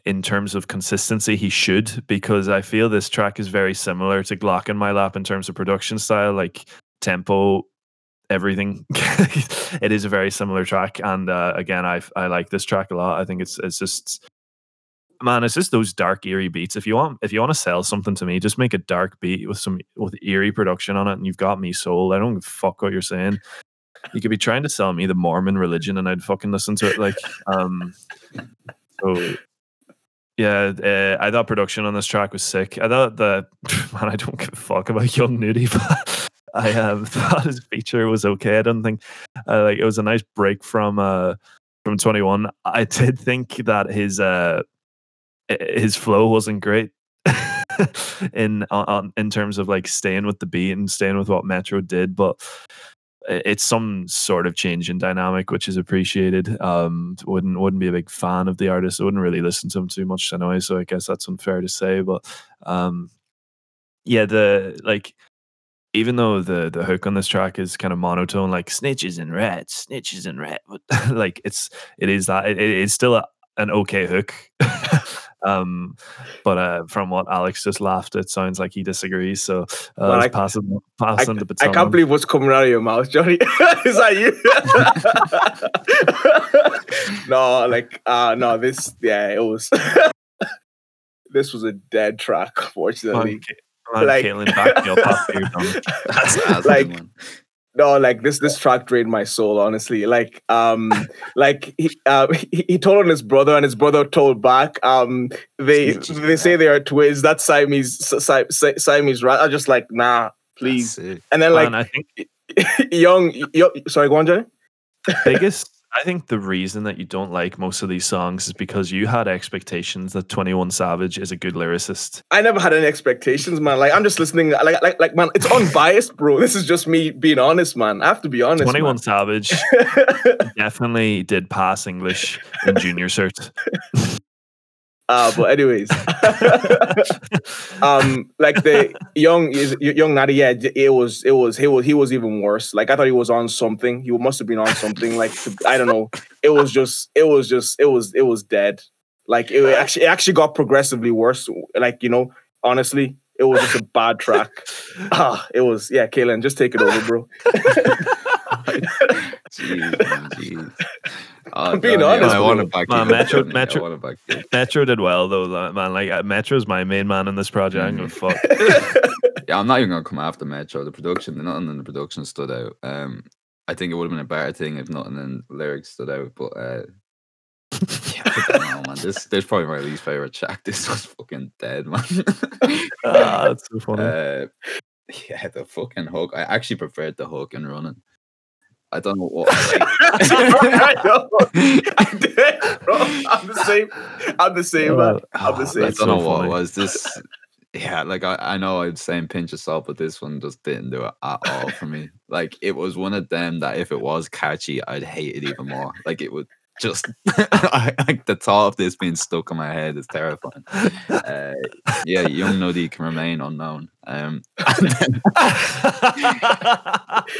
in terms of consistency he should because i feel this track is very similar to glock in my lap in terms of production style like tempo everything it is a very similar track and uh, again i i like this track a lot i think it's it's just man, it's just those dark eerie beats. If you want, if you want to sell something to me, just make a dark beat with some with eerie production on it, and you've got me sold. I don't fuck what you're saying. You could be trying to sell me the Mormon religion, and I'd fucking listen to it. Like, um, so yeah, uh, I thought production on this track was sick. I thought the man, I don't give a fuck about Young Nudy, but I thought his feature was okay. I don't think uh, like it was a nice break from uh from 21. I did think that his uh his flow wasn't great in on in terms of like staying with the beat and staying with what Metro did, but it's some sort of change in dynamic, which is appreciated. Um, wouldn't wouldn't be a big fan of the artist. I wouldn't really listen to him too much anyway. So I guess that's unfair to say. But um, yeah, the like even though the the hook on this track is kind of monotone, like snitches and rats, snitches and rat, like it's it is that it, it is still a, an okay hook. um, but uh, from what Alex just laughed, it sounds like he disagrees. So uh, Well, let's I- pass it pass I, the I can't believe what's coming out of your mouth, Johnny. Is that you? no, like, uh no, this, yeah, it was. this was a dead track, fortunately. on, unfortunately. Ca- come on, like- Caitlin, back me up after you're done. That's, that's Like- like, no, like this, this track drained my soul, honestly. Like, um, like he, uh, he, he told on his brother, and his brother told back. Um, they, Snitches, they say they are twins. That's Siamese, Si- Si- Siamese, right? I'm just like, nah, please. And then like Man, I think young, young, sorry, go on, Johnny. biggest I think the reason that you don't like most of these songs is because you had expectations that 21 Savage is a good lyricist. I never had any expectations, man. Like I'm just listening. Like, like, like, man, it's unbiased, bro. This is just me being honest, man. I have to be honest. 21 Savage definitely did pass English in junior cert. uh, but anyways, um, like the young is young Nudy, yeah, it was, it was, he was, he was even worse. Like I thought he was on something. He must have been on something. Like I don't know. It was just, it was just, it was, it was dead. Like it actually, it actually got progressively worse. Like you know, honestly, it was just a bad track. Ah, it was, yeah, Kaylin, just take it over, bro. Jeez, jeez. Oh, I'm being Johnny, honest, I want bro. to back Man. Metro- Metro- I want to back. Metro did well though, man. Like uh, Metro's my main man in this project. I'm gonna fuck. Yeah, I'm not even gonna come after Metro. The production, nothing in the production stood out. Um, I think it would have been a better thing if nothing in lyrics stood out. But uh, yeah, I know, man. This, this is probably my least favorite track. This was fucking dead, man. ah, that's so funny. uh, yeah, the fucking hook. I actually preferred the hook and running. I don't know what. I know. I did, bro. I'm the same. I'm the same, man. I'm the Ah, same. I don't so know what it was. This, yeah, like I, I know I'd saying pinch of salt, but this one just didn't do it at all for me. Like it was one of them that if it was catchy, I'd hate it even more. Like it would just, I, like the thought of this being stuck in my head is terrifying. Uh, yeah, young Nudy can remain unknown. Um, then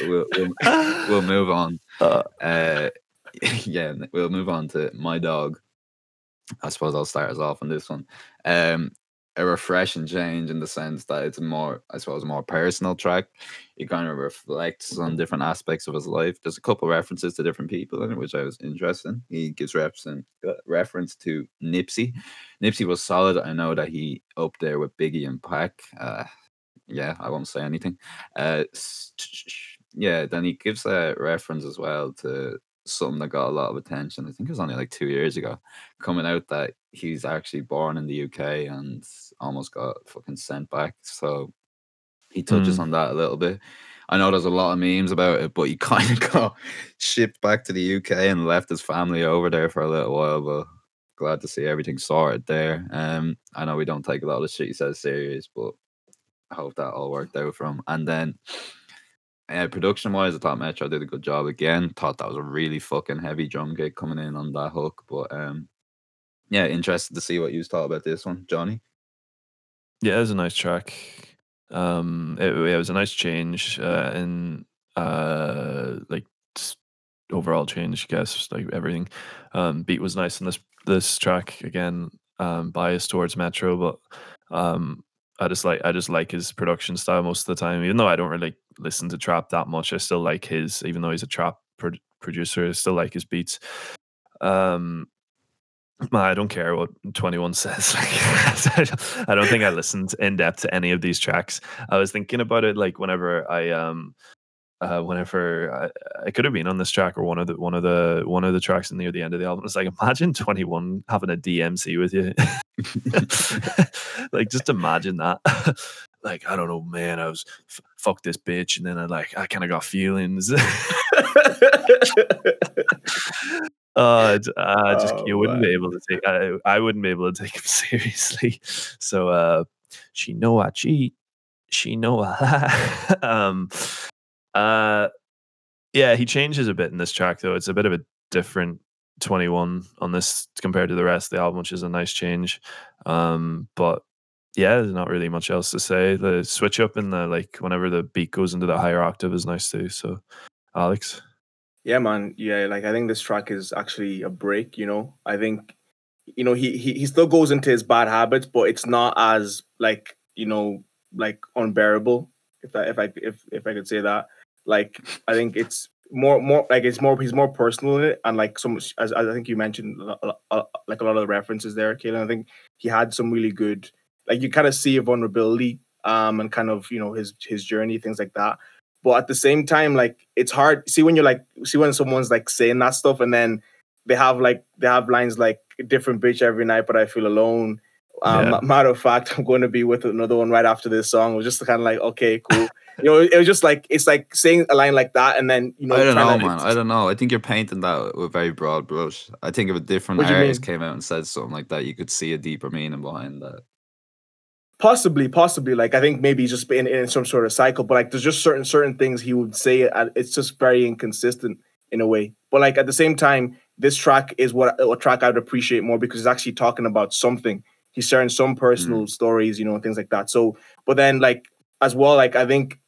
we'll, we'll, we'll move on. Uh. Uh, yeah, we'll move on to my dog. I suppose I'll start us off on this one. Um, a refreshing change in the sense that it's more, I suppose, a more personal track. It kind of reflects on different aspects of his life. There's a couple references to different people in it, which I was interested in. He gives reference uh, reference to Nipsey. Nipsey was solid. I know that he up there with Biggie and Pac. Uh, yeah, I won't say anything. Uh, yeah, then he gives a reference as well to something that got a lot of attention. I think it was only like two years ago, coming out that he's actually born in the UK and almost got fucking sent back. So he touches Mm. on that a little bit. I know there's a lot of memes about it, but he kind of got shipped back to the UK and left his family over there for a little while. But glad to see everything sorted there. Um, I know we don't take a lot of the shit he says serious, but I hope that all worked out for him. And then uh, production wise, I thought Metro did a good job again. Thought that was a really fucking heavy drum kit coming in on that hook. But um, yeah, interested to see what you thought about this one, Johnny. Yeah, it was a nice track. Um, it, it was a nice change uh, in uh, like overall change, I guess, like everything. Um, beat was nice in this this track again. Um, biased towards Metro, but um, I just like I just like his production style most of the time. Even though I don't really listen to trap that much, I still like his. Even though he's a trap pro- producer, I still like his beats. Um, I don't care what 21 says. Like, I don't think I listened in depth to any of these tracks. I was thinking about it like whenever I um uh whenever I, I could have been on this track or one of the one of the one of the tracks near the end of the album. It's like imagine 21 having a DMC with you. like just imagine that. Like I don't know, man. I was f- fuck this bitch, and then I like I kind of got feelings. Uh, uh, just Oh, you wouldn't be able to take. I, I wouldn't be able to take him seriously. So, uh, she know I cheat. She know I lie. um, uh, yeah, he changes a bit in this track though. It's a bit of a different 21 on this compared to the rest of the album, which is a nice change. Um, but yeah, there's not really much else to say. The switch up in the like whenever the beat goes into the higher octave is nice too. So, Alex, Yeah, man. Yeah, like I think this track is actually a break. You know, I think, you know, he he he still goes into his bad habits, but it's not as like you know like unbearable. If I if I if if I could say that, like I think it's more more like it's more he's more personal in it, and like so much as, as I think you mentioned, like a lot of the references there, Kaylin. I think he had some really good, like you kind of see a vulnerability, um, and kind of you know his his journey, things like that but at the same time like it's hard see when you're like see when someone's like saying that stuff and then they have like they have lines like different bitch every night but i feel alone um Yeah. matter of fact i'm going to be with another one right after this song it was just kind of like okay cool you know it was just like it's like saying a line like that and then you know I don't know, man. I don't know. I think you're painting that with a very broad brush. I think if a different What do you artist came out and said something like that, you could see a deeper meaning behind that. Possibly possibly like i think maybe he's just in, in some sort of cycle but like there's just certain certain things he would say and it's just very inconsistent in a way. But like at the same time this track is what a track i'd appreciate more because he's actually talking about something. He's sharing some personal mm. stories you know things like that. So but then like as well like i think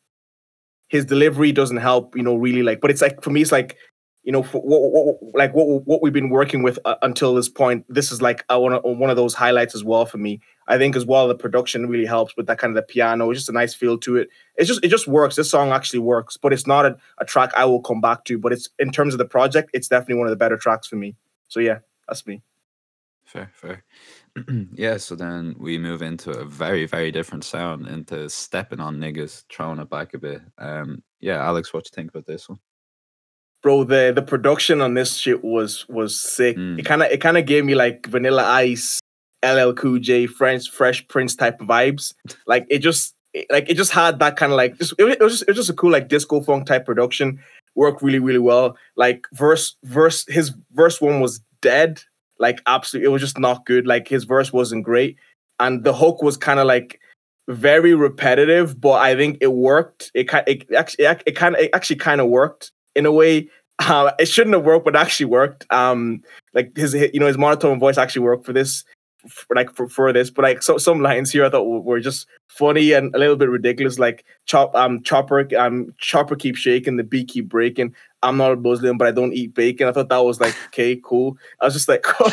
his delivery doesn't help you know really like but it's like for me it's like you know for what, what, like what what we've been working with uh, until this point this is like I want one of those highlights as well for me I think as well the production really helps with that kind of the piano. It's just a nice feel to it. It's just it just works. This song actually works, but it's not a, a track I will come back to. But it's in terms of the project, it's definitely one of the better tracks for me. So yeah, that's me. Fair, fair. yeah, so then we move into a very, very different sound, into stepping on niggas, throwing it back a bit. Um, yeah, Alex, what do you think about this one? Bro, the the production on this shit was was sick. Mm. It kind of it kind of gave me like Vanilla Ice, LL Cool J, French Fresh Prince type vibes. Like it just it- like it just had that kind of like just it, was- it was just it was just a cool like disco funk type production. Worked really really well. Like verse verse his verse one was dead. Like absolutely, it was just not good. Like his verse wasn't great, and the hook was kind of like very repetitive. But I think it worked. It kind it actually it kind of it actually kind of worked in a way. Uh, it shouldn't have worked, but actually worked. Um, like his you know his monotone voice actually worked for this for, like for, for this but like so some lines here i thought were, just funny and a little bit ridiculous like chop um chopper um chopper keep shaking the beat keep breaking i'm not a muslim but i don't eat bacon i thought that was like okay cool i was just like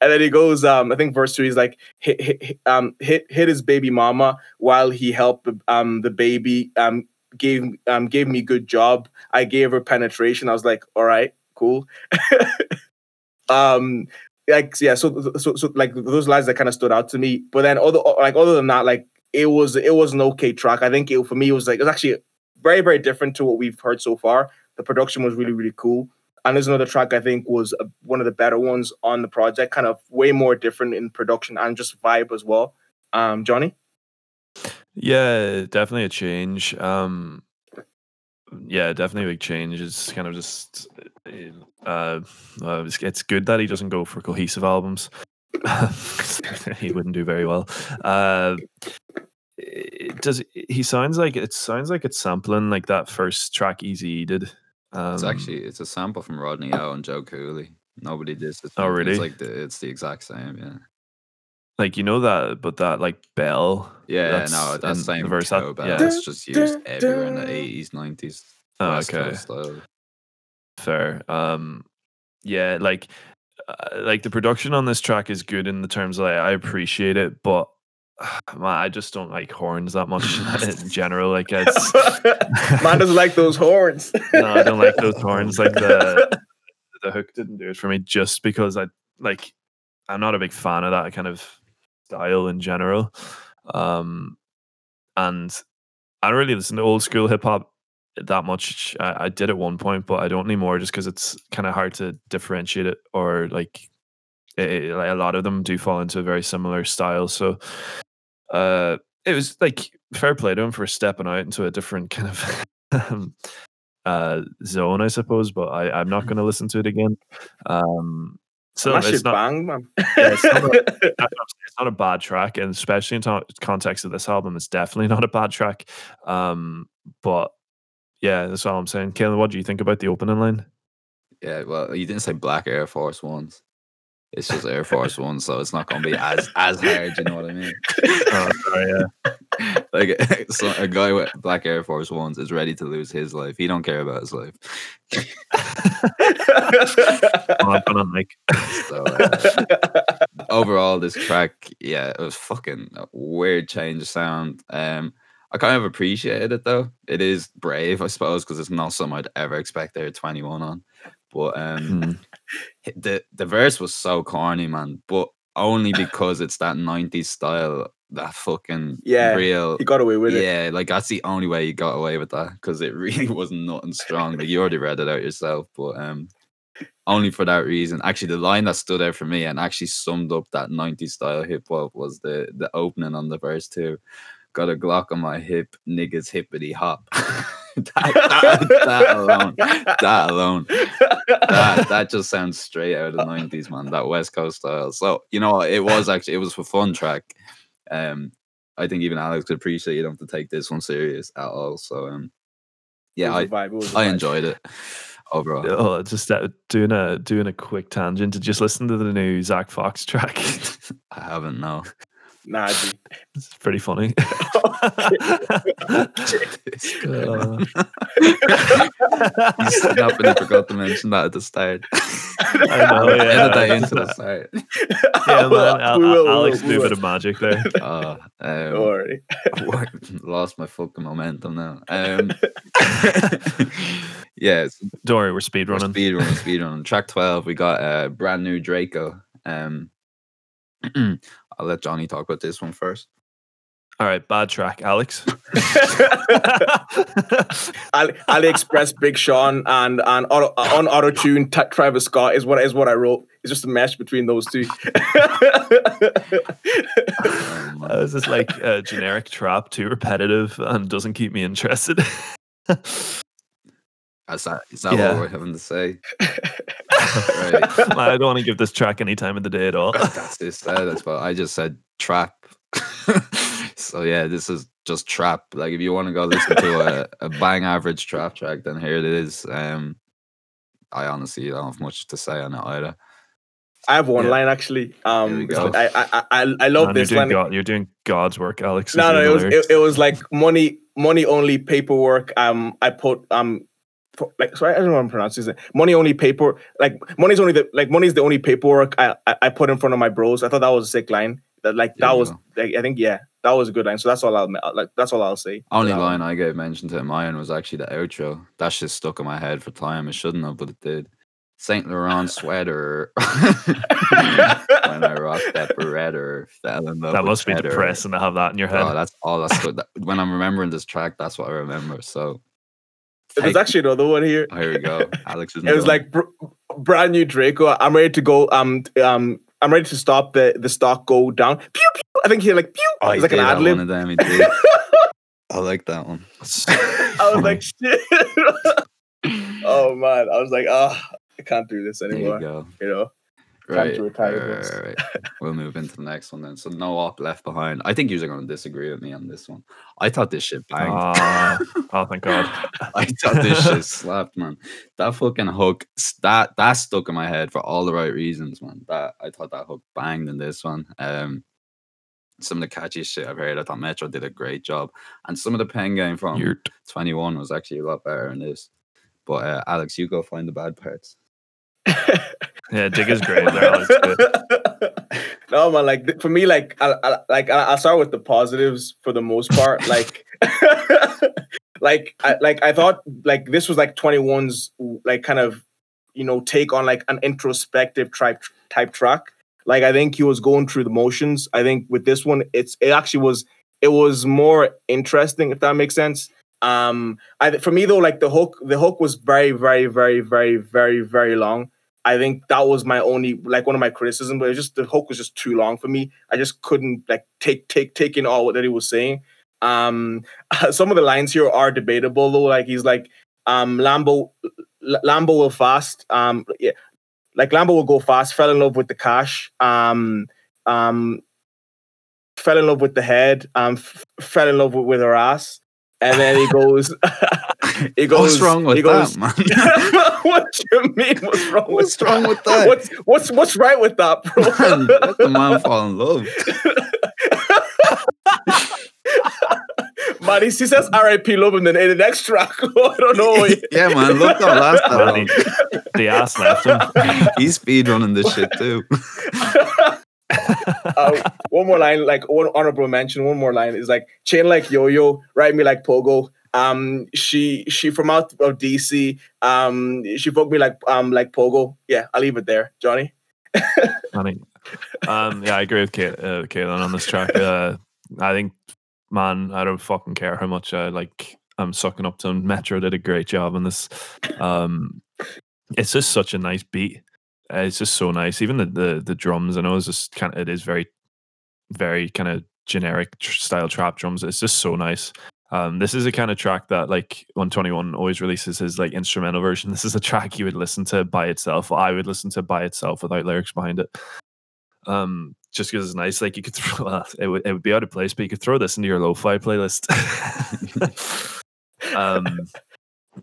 and then he goes um i think verse two he's like hit, hit, um hit hit his baby mama while he helped the, um the baby um gave um gave me good job. I gave her penetration. I was like all right cool. Um like yeah so so so like those lines that kind of stood out to me. But then other like other than that like it was it was an okay track. I think it for me it was like it was actually very very different to what we've heard so far. The production was really really cool. And there's another track i think was uh one of the better ones on the project kind of way more different in production and just vibe as well. Um johnny Yeah, definitely a change. Um, yeah, definitely a big change. It's kind of just, uh, uh, it's, it's good that he doesn't go for cohesive albums. he wouldn't do very well. Uh, it does he sounds like it sounds like it's sampling like that first track Easy did. Um, It's actually it's a sample from Rodney O and Joe Cooley. Nobody did it. Oh, really? It's like the, it's the exact same. Yeah. Like you know that, but that like bell. Yeah, That's no, that's same the verse. verse, that- yeah. That's just used everywhere in the eighties, nineties. Oh, okay. Style. Fair. Um, yeah, like, uh, like the production on this track is good in the terms of like, I appreciate it, but man, I just don't like horns that much in general. Like, it's man doesn't like those horns no, I don't like those horns. Like the the hook didn't do it for me just because I like I'm not a big fan of that kind of style in general. Um, and I don't really listen to old school hip hop that much. I, I did at one point, but I don't anymore just because it's kind of hard to differentiate it or like, it, it- like a lot of them do fall into a very similar style. So, uh, it was like fair play to him for stepping out into a different kind of um, uh, zone, I suppose. But I, I'm not going to listen to it again. Um, so that it's shit not, bang man Yeah, it's not a- that's what I'm saying, it's not a bad track, and especially in to- context of this album, it's definitely not a bad track. Um, but Yeah, that's all I'm saying. Kalen, what do you think about the opening line? Yeah, well, you didn't say black Air Force Ones. It's just Air Force One, so it's not going to be as as hard. You know what I mean? Oh, sorry, yeah. like so a guy with black Air Force Ones is ready to lose his life. He don't care about his life. Come on, put. So uh, overall, this track, yeah, it was fucking a weird change of sound. Um, I kind of appreciated it though. It is brave, I suppose, because it's not something I'd ever expect there 21 on. But um, Hmm. the the verse was so corny, man. But only because it's that 90s style, that fucking Yeah, real he got away with it. yeah, like that's the only way he got away with that because it really was nothing strong. Like you already read it out yourself, but um, only for that reason. Actually, the line that stood out for me and actually summed up that 90s style hip hop was the the opening on the verse too. Got a Glock on my hip, niggas hippity hop. that, that, that alone, that alone, that that just sounds straight out of the 90s, man. That West Coast style. So you know, it was actually it was a fun track. Um, I think even Alex could appreciate you don't have to take this one serious at all. So um, yeah, I It was a vibe, it was a I vibe. enjoyed it overall. Oh, just uh, doing a doing a quick tangent to just listen to the new Zach Fox track. I haven't no. Nah, G. it's pretty funny. This guy. Uh, You snapped and forgot to mention that at the start. I know, yeah. Edit that into the start. yeah, man. Al- will, we Alex will, do a bit of magic there. Uh, Don't um, worry. lost my fucking momentum now. Um, yeah, Don't worry, we're speed We're running. Speed running, speed running. Track 12, we got a brand new Draco. Um, I'll let Johnny talk about this one first. All right, bad track, Alex. Ali, AliExpress, Big Sean, and and auto, uh, on auto tune Travis Scott is what is what I wrote. It's just a mesh between those two. Uh, this is like a generic trap, too repetitive and doesn't keep me interested. Is that, is that Yeah. what we're having to say? I don't want to give this track any time of the day at all. That's this. Uh, that's what I just said. Trap. so yeah, this is just trap. Like if you want to go listen to a, a bang average trap track, then here it is. Um, I honestly don't have much to say on it either. I have one Yeah. line actually. Um, we. I, I I I love Man, this you're, line. doing God, you're doing God's work, Alex. No, no, it was it, it was like money money only paperwork. Um, I put um. Pu- Like sorry, I don't know how to pronounce this. Money only paper, like money's only the like money's the only paperwork I, I I put in front of my bros. I thought that was a sick line. That like There that was like I think yeah that was a good line. So that's all I'll like that's all I'll say. Only Um, line I gave mention to mine was actually the outro. That shit stuck in my head for time. It shouldn't have, but it did. Saint Laurent sweater. when I rocked that Beretta, fell in love that with must be cheddar. depressing to have that in your head. Oh, that's all that's good. That, when I'm remembering this track, that's what I remember. So There's actually another one here. here we go. Alex is It was like br- brand new Draco. I'm ready to go. Um, um, I'm ready to stop the the stock go down. Pew pew. I think he like pew. oh, it's like an ad lib. one. I like that one. I was like, shit. oh man, I was like, ah, I can't do this There you anymore. go. You know, Time Right, to right, retire right, right, right. We'll move into the next one then. So no opp left behind. I think you're going to disagree with me on this one. I thought this shit banged. Ah, oh, thank God. I thought this shit slapped, man. That fucking hook, that that stuck in my head for all the right reasons, man. That I thought that hook banged in this one. Um, some of the catchiest shit I've heard. I thought Metro did a great job, and some of the pen game from You're, 21 was actually a lot better than this. But uh, Alex, you go find the bad parts. Yeah, Dig is great. There, Alex. Good. no man, like for me, like I, I like I- I'll start with the positives for the most part. Like, like I like I thought like this was like 21's like kind of you know take on like an introspective type type track. Like I think he was going through the motions. I think with this one, it's it actually was it was more interesting if that makes sense. Um, I for me though, like the hook, the hook was very, very, very, very, very, very long. I think that was my only like one of my criticisms, but it just the hook was just too long for me. I just couldn't like take take take in all that he was saying. Um, some of the lines here are debatable though. Like he's like, um, Lambo, L- Lambo will fast. Um, yeah, like Lambo will go fast. Fell in love with the cash. Um, um, fell in love with the head. Um, f- fell in love with, with her ass. and then he goes, he goes. What's wrong with he goes, that, man? what do you mean? What's wrong What's with wrong that? with that? What's what's what's right with that, bro? man, let the man fall in love. Man, he, he says R.I.P. Love and then in the next track. I don't know. yeah, man. Look that last Man, he- the ass left him. He's speed running this shit too. uh, one more line, like one honorable mention. One more line is like chain like yo yo, ride me like pogo. Um, she she from out of DC. Um, she fucked me like um like pogo. Yeah, I'll leave it there, Johnny. Funny. Um, yeah, I agree with Kate, uh, Caitlin on this track. Uh, I think, man, I don't fucking care how much I like. I'm sucking up to him. Metro did a great job on this. Um, it's just such a nice beat. It's just so nice. Even the the, the drums. I know it's just kind of it is very, very kind of generic tr- style trap drums. It's just so nice. Um, this is a kind of track that like 121 always releases his like instrumental version. This is a track you would listen to by itself. I would listen to by itself without lyrics behind it. Um, just because it's nice. Like you could throw well, it would it would be out of place, but you could throw this into your lo-fi playlist. um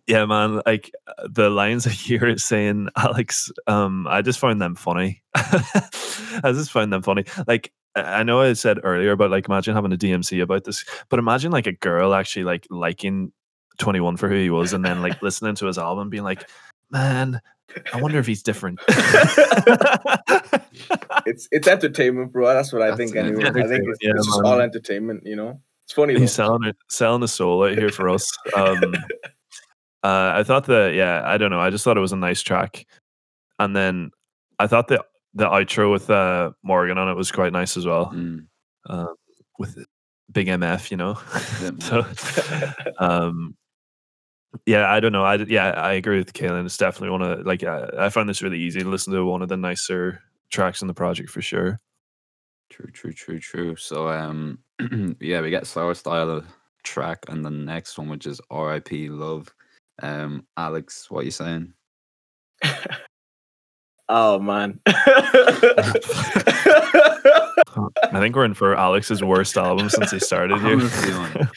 yeah, man. Like uh, the lines I hear it saying, Alex. Um, I just found them funny. I just found them funny. Like I know I said earlier about like imagine having a DMC about this, but imagine like a girl actually like liking Twenty One for who he was, and then like listening to his album, being like, man, I wonder if he's different. It's it's entertainment, bro. That's what I That's think. Anyway, I think it's, Yeah, it's just all entertainment. You know, it's funny. he's selling it, selling the soul out here for us. Um, uh, I thought that, yeah, I don't know. I just thought it was a nice track, and then I thought the the outro with uh, Morgan on it was quite nice as well. Mm, Um, with big MF, you know. so, um, yeah, I don't know. I yeah, I agree with Kaylin. It's definitely one of like I, I found this really easy to listen to. One of the nicer tracks in the project for sure. True, true, true, true. So um yeah, we get slower style track and the next one which is R.I.P. Love. Um Alex, what are you saying? oh man. I think we're in for Alex's worst album since he started here.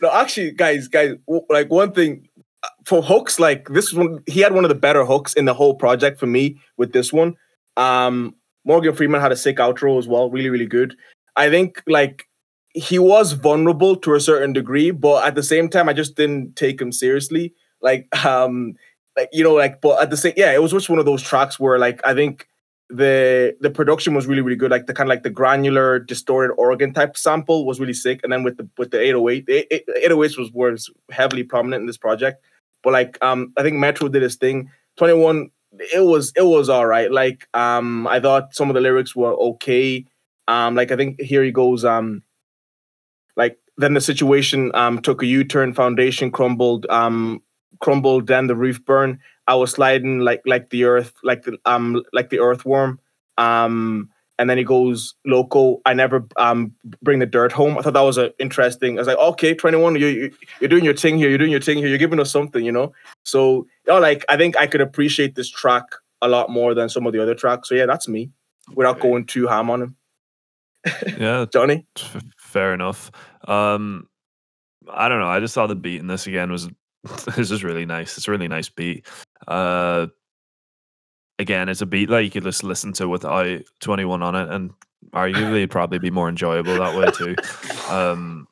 No, actually, guys, guys, like one thing uh, for hooks, like this one, he had one of the better hooks in the whole project for me with this one. Um, Morgan Freeman had a sick outro as well, really, really good. I think like he was vulnerable to a certain degree, but at the same time, I just didn't take him seriously. Like, um, like you know, like, but at the same, yeah, it was just one of those tracks where like I think the the production was really really good. Like the kind of like the granular distorted organ type sample was really sick. And then with the with the 808 the 808s was was heavily prominent in this project. But like um i think metro did his thing. 21 it was it was all right. Like um i thought some of the lyrics were okay. Um like i think here he goes um like then the situation um took a u-turn foundation crumbled um crumbled then the roof burned I was sliding like like the earth, like the um like the earthworm. Um, and then he goes local. I never um bring the dirt home. I thought that was a interesting. I was like, okay, twenty one, you, you you're doing your thing here. You're doing your thing here. You're giving us something, you know. So you know, like I think I could appreciate this track a lot more than some of the other tracks. So yeah, that's me. Without Okay. going too ham on him, Yeah, Johnny. F- fair enough. Um, I don't know. I just saw the beat in this again was this is really nice. It's a really nice beat. Uh, again, it's a beat that you could just listen to without Twenty One on it, and arguably it'd probably be more enjoyable that way too. Um,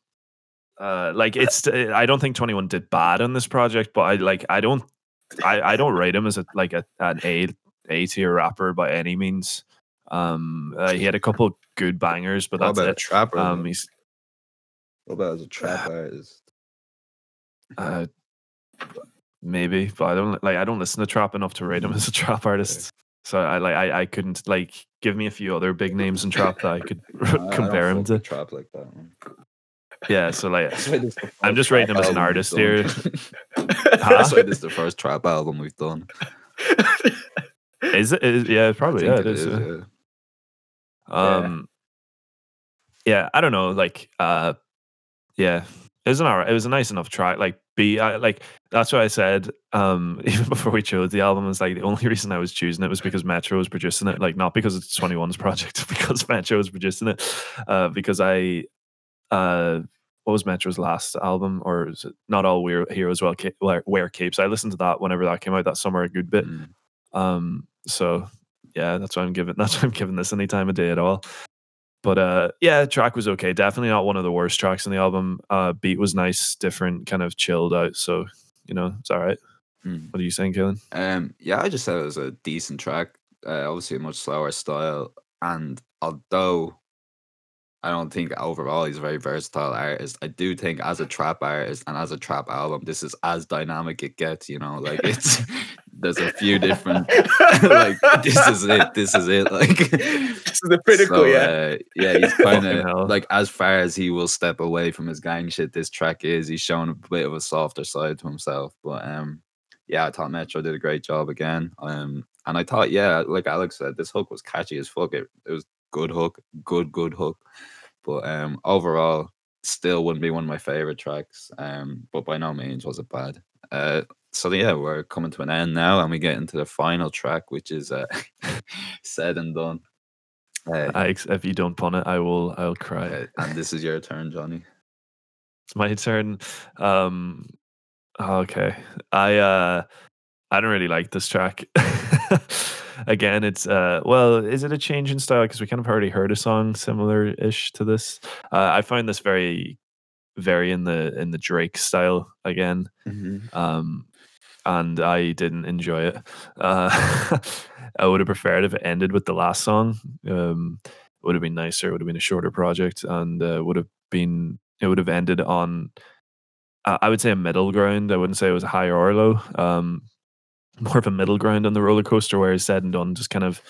uh, like it's I don't think Twenty One did bad on this project, but I like I don't I I don't rate him as a like a an A A tier rapper by any means. Um, uh, he had a couple good bangers, but that's about a it. trapper? Um, he's what about as a trap artist? uh, maybe, but I don't like. I don't listen to trap enough to rate him as a trap artist. So I like. I, I couldn't like give me a few other big names in trap that I could I- I don't compare him to. trap like that. Man. Yeah. So like, That's why this is I'm just rating him as an artist here. That's why this is the first trap album we've done. is it? Is, yeah, probably. Yeah, it it is. is, yeah. yeah. Um, yeah, I don't know. Like, uh, yeah, it was an alright. It was a nice enough track. Like, B, I, like that's what I said. Um, even before we chose the album, was like the only reason I was choosing it was because Metro was producing it. Like, not because it's 21's project, because Metro was producing it. Uh, because I, uh, what was Metro's last album, or is it not all we're heroes well wear, wear capes? I listened to that whenever that came out that summer a good bit. Mm. Um, so yeah, that's why I'm giving that's why I'm giving this any time of day at all. But uh, yeah, track was okay. Definitely not one of the worst tracks on the album. Uh, beat was nice, different, kind of chilled out. So you know, it's all right. Mm. What are you saying, Kaylin? Um, yeah, I just said it was a decent track. Uh, obviously, a much slower style, and although I don't think overall he's a very versatile artist, I do think as a trap artist and as a trap album, this is as dynamic it gets. You know, like it's there's a few different like this is it, this is it. Like this is the pinnacle, so, yeah. uh, yeah, he's kind of like as far as he will step away from his gang shit. This track is he's showing a bit of a softer side to himself, but um, yeah, I thought Metro did a great job again. Um, and I thought, yeah, like Alex said, this hook was catchy as fuck. It, it was good hook, good good hook. But um, overall, still wouldn't be one of my favorite tracks. Um, but by no means was it bad. Uh, so yeah, we're coming to an end now, and we get into the final track, which is uh, said and done. Uh, I, ex- if you don't pun it, I will. I'll cry. uh, and this is your turn, Johnny. It's my turn. Um, okay. I uh, I don't really like this track. Again, it's uh, well, is it a change in style? Because we kind of already heard a song similar-ish to this. Uh, I find this very, very in the in the Drake style again. um, and I didn't enjoy it. Uh, I would have preferred if it ended with the last song. Um, it would have been nicer. It would have been a shorter project, and uh, would have been. It would have ended on. I would say a middle ground. I wouldn't say it was a high or low. Um, more of a middle ground on the roller coaster, where it's said and done, just kind of,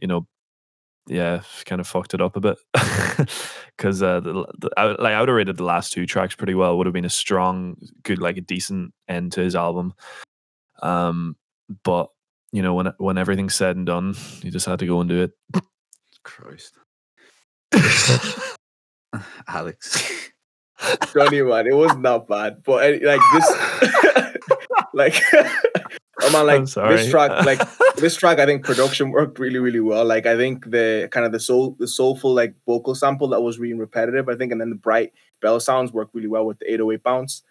you know, yeah, kind of fucked it up a bit. Because uh, the, the, I, like I would have rated the last two tracks pretty well. Would have been a strong, good, like a decent end to his album. Um, but you know, when when everything's said and done, you just had to go and do it. Christ, Alex. Johnny, man, it was not bad, but uh, like this, like, oh man, like I'm sorry. this track, like this track, I think production worked really, really well. Like, I think the kind of the soul, the soulful like vocal sample that was really repetitive, I think, and then the bright bell sounds worked really well with the 808 bounce.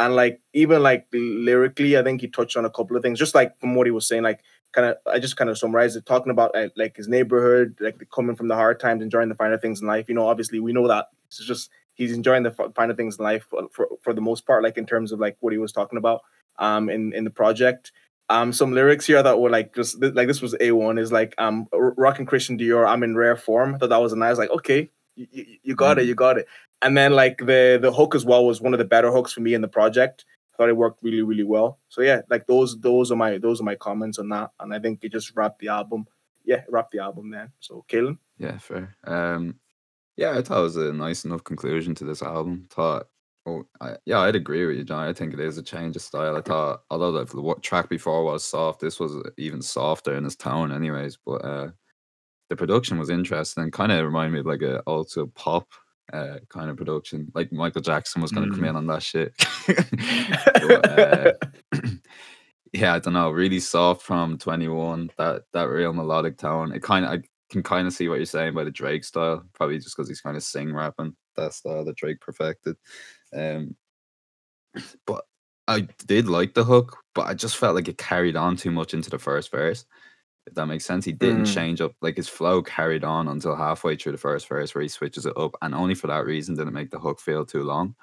And like even like lyrically, I think he touched on a couple of things, just like from what he was saying, like kind of I just kind of summarized it, talking about uh, like his neighborhood, like coming from the hard times, enjoying the finer things in life. You know, obviously we know that it's just he's enjoying the finer things in life for, for the most part, like in terms of like what he was talking about um in in the project. Um, some lyrics here that were like just like this was a one is like um R- rocking Christian Dior. I'm in rare form. I thought that was nice like okay, you, you, got it, you got it. And then like the the hook as well was one of the better hooks for me in the project. Thought it worked really really well. So yeah, like those those are my those are my comments on that, and I think it just wrapped the album. Yeah, wrapped the album then. So Kalen, Yeah, fair. Um, yeah, I thought it was a nice enough conclusion to this album. Thought, oh, I, yeah, I'd agree with you, John. I think it is a change of style. I thought, although the, the track before was soft, this was even softer in its tone, anyways. But uh, the production was interesting and kind of reminded me of like a also pop uh, kind of production. Like Michael Jackson was going to come Mm. in on that shit. But, uh, yeah, I don't know, really soft from 21, that that real melodic tone. It kind of I can kind of see what you're saying by the Drake style, probably just because he's kind of sing rapping that style that Drake perfected. Um but I did like the hook, but I just felt like it carried on too much into the first verse. If that makes sense. He didn't Mm. change up like his flow carried on until halfway through the first verse where he switches it up, and only for that reason did it make the hook feel too long.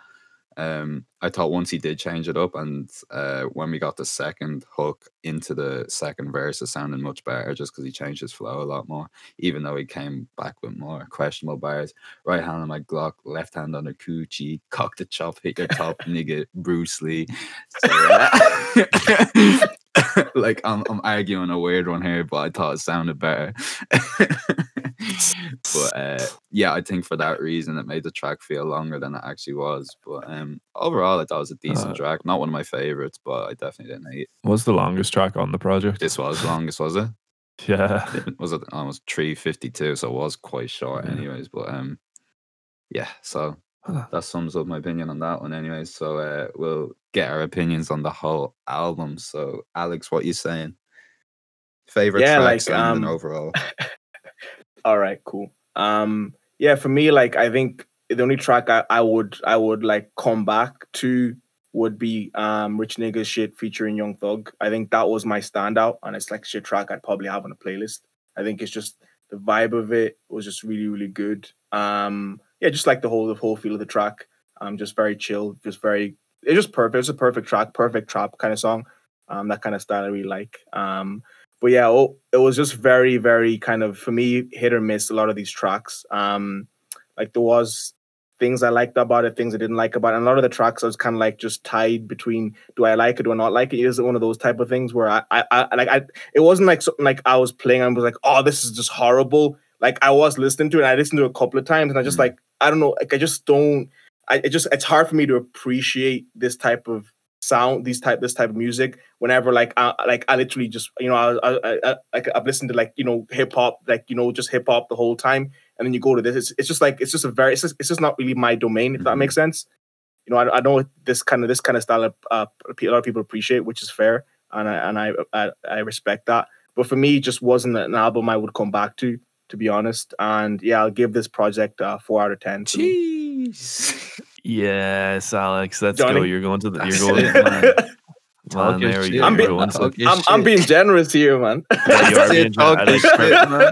Um, I thought once he did change it up, and uh, when we got the second hook into the second verse, it sounded much better just because he changed his flow a lot more. Even though he came back with more questionable bars, right hand on my Glock, left hand on the coochie, cock the chop, hit your top, nigga, Bruce Lee. So, uh, like I'm, I'm arguing a weird one here, but I thought it sounded better. but uh, yeah, I think for that reason, it made the track feel longer than it actually was. But um, overall, I thought it was a decent Uh, track. Not one of my favorites, but I definitely didn't hate. it. Was the longest track on the project? This was longest, was it? yeah. It was it almost three fifty two, so it was quite short, Yeah. anyways. But um, yeah, so. That sums up my opinion on that one, anyway So uh, we'll get our opinions on the whole album. So Alex, what you saying? Favorite Yeah, tracks like, and um, overall. All right, cool. Um, yeah, for me, like I think the only track I, I would I would like come back to would be um Rich Niggas shit featuring Young Thug. I think that was my standout, and it's like shit track I'd probably have on a playlist. I think it's just the vibe of it was just really really good. Um, yeah, just like the whole the whole feel of the track. Um, just very chill, just very it's just perfect. It's a perfect track, perfect trap kind of song. Um, that kind of style I really like. Um, but yeah, oh, it was just very, very kind of for me hit or miss. A lot of these tracks. Um, like there was things I liked about it, things I didn't like about it. And a lot of the tracks I was kind of like just tied between do I like it, do I not like it? Is it one of those type of things where I, I, I like I it wasn't like something like I was playing and was like, oh, this is just horrible. Like I was listening to it, I listened to it a couple of times, and I just Mm. like I don't know, like I just don't. I it just it's hard for me to appreciate this type of sound, these type this type of music. Whenever like I like I literally just you know I I, I, like I've listened to like you know hip hop like you know just hip hop the whole time, and then you go to this. It's, it's just like it's just a very it's just, it's just not really my domain if that Mhm. makes sense. You know I, I know this kind of this kind of style of, uh, a lot of people appreciate, which is fair, and I and I I, I respect that. But for me, it just wasn't an album I would come back to, to be honest. And yeah, I'll give this project uh, four out of ten. Jeez. Yes, Alex, let's go. You're going to the. You're going. it, man. Man, there we shit, go. I'm being- going to- I'm, I'm being generous here, man. Yeah, you are being generous. your man.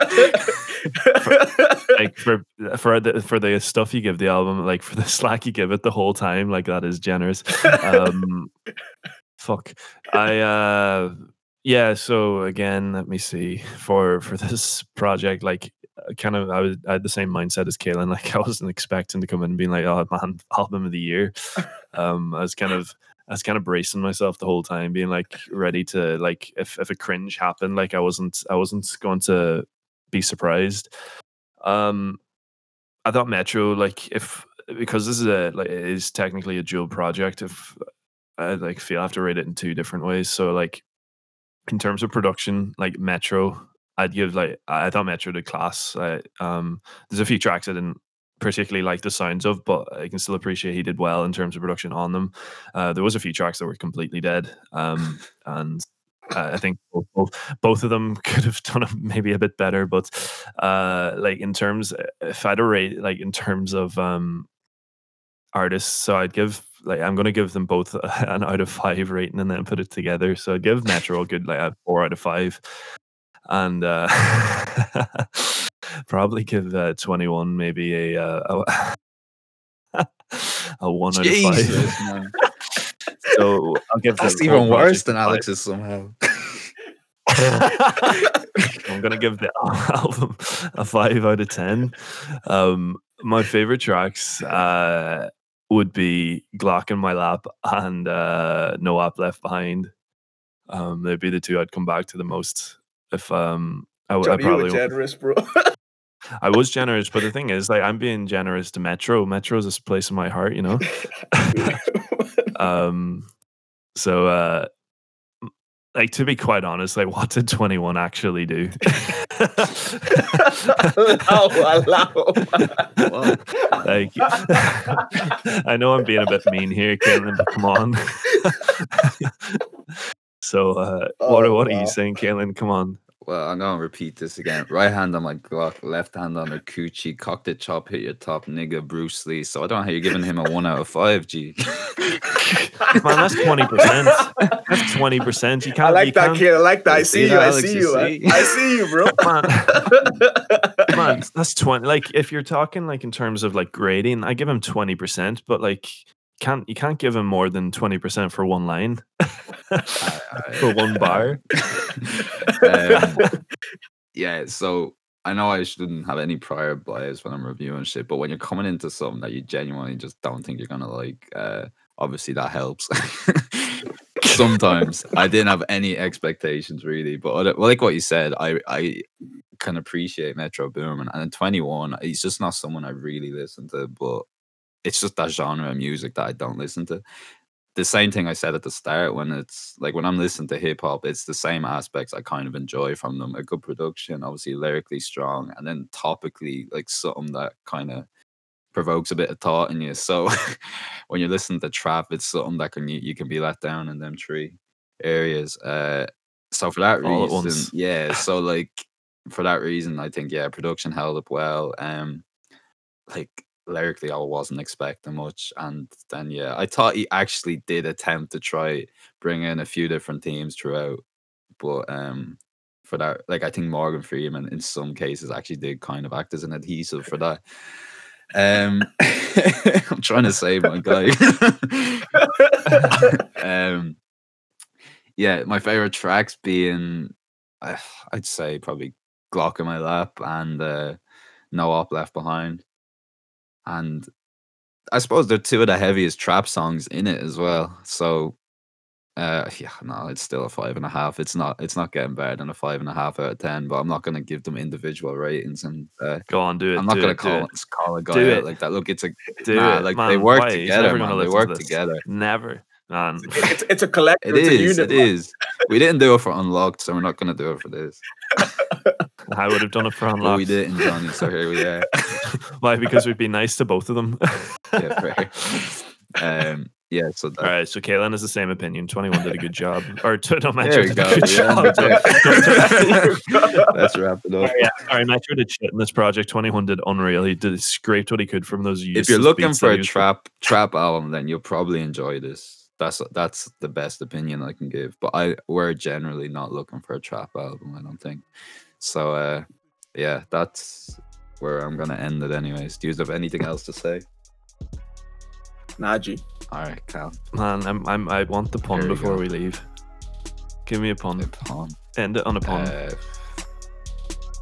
like for for the for the stuff you give the album, like for the slack you give it the whole time, like that is generous. Um, fuck, I uh, yeah. So again, let me see for for this project, like uh, kind of I was I had the same mindset as Kaylin. Like I wasn't expecting to come in and being like, oh man, album of the year. Um, I was kind of I was kind of bracing myself the whole time, being like ready to like if if a cringe happened, like I wasn't I wasn't going to be surprised. Um, I thought Metro like if because this is a like it is technically a dual project. If I like feel I have to rate it in two different ways. So like in terms of production, like Metro, I'd give like I thought Metro did class. I, um, there's a few tracks I didn't particularly like the sounds of, but I can still appreciate he did well in terms of production on them. Uh, there was a few tracks that were completely dead, um, and uh, I think both, both, both of them could have done it maybe a bit better. But uh, like in terms, if I'd rate like in terms of um, artists, so I'd give like I'm going to give them both an out of five rating and then put it together. So I'd give Metro a good like a four out of five, and uh, probably give uh, 21 maybe a uh, a, a one out of five. So I'll give That's even worse than a. Alex's somehow. I'm gonna give the album a five out of ten. Um, my favorite tracks uh, would be Glock in my lap and uh, No Opp Left Behind. Um, they'd be the two I'd come back to the most. If um, I, Johnny, you were probably generous, bro. I was generous, but the thing is, like, I'm being generous to Metro. Metro's a place in my heart, you know. um, so uh, like to be quite honest, like, what did 21 actually do? allow, allow. Well, like I know I'm being a bit mean here, Kaylin, but come on. so uh what Oh, what are wow. you saying, Kaylin? Come on. Well, I'm gonna repeat this again. Right hand on my Glock, left hand on her coochie, cocked it, chop, hit your top, nigga, Bruce Lee. So I don't know how you're giving him a one out of five, G. Man, that's twenty percent. That's twenty percent. You can't I you like that can't- kid. I like that. I You see see you. that, I see You you. man. see? I see you, bro. Man, man, that's twenty like if you're talking like in terms of like grading, I give him twenty percent, but like can't you can't give him more than twenty percent for one line. for one bar. um, yeah, so I know I shouldn't have any prior bias when I'm reviewing shit, but when you're coming into something that you genuinely just don't think you're gonna like, uh, obviously that helps. Sometimes I didn't have any expectations really, but like what you said, I I can appreciate Metro Boomin, and in 21, he's just not someone I really listen to, but it's just that genre of music that I don't listen to the same thing I said at the start when it's like when I'm listening to hip hop, it's the same aspects I kind of enjoy from them. A good production, obviously lyrically strong, and then topically like something that kind of provokes a bit of thought in you. So when you're listening to trap, it's something that can you, you can be let down in them three areas. Uh so for that All reason, yeah. So like for that reason, I think yeah, production held up well. Um like lyrically I wasn't expecting much, and then yeah, I thought he actually did attempt to try bring in a few different themes throughout, but um, for that, like I think Morgan Freeman in some cases actually did kind of act as an adhesive for that. Um, I'm trying to save my guy. um, yeah, my favorite tracks being, uh, I'd say probably Glock in my lap and uh, No Opp Left Behind, and I suppose they're two of the heaviest trap songs in it as well. So uh, yeah, no, it's still a five and a half. It's not. It's not getting better than a five and a half out of ten. But I'm not going to give them individual ratings. And uh, Go on, do it. I'm not going to call it. call a guy Do out it. like that. Look, it's a Do nah, it, like they work Why? Together, never gonna man. They listen to work together. Never, man. it's, it's a collective. It it's a unit, It man. is. We didn't do it for unlocked, so we're not going to do it for this. I would have done it for unlocked. we didn't, Johnny. So here we are. Why? Because we'd be nice to both of them. yeah, fair. Um, yeah. So that, All right, so Kaylin has the same opinion. 21 did a good job. Or t- no, there Metro did go. a good Yeah, job. but- Let's wrap it up. yeah, sorry, Metro did shit in this project. 21 did unreal. He did scraped what he could from those if you're looking for a trap trap album, then you'll probably enjoy this. That's that's the best opinion I can give. But I we're generally not looking for a trap album. I don't think. So uh, yeah, that's where I'm gonna end it. Anyways, do you have anything else to say? Naji. All right, Cal. Man, I'm, I'm, I want the pun before go. we leave. Give me a pun. A pun. End it on a pun. Uh,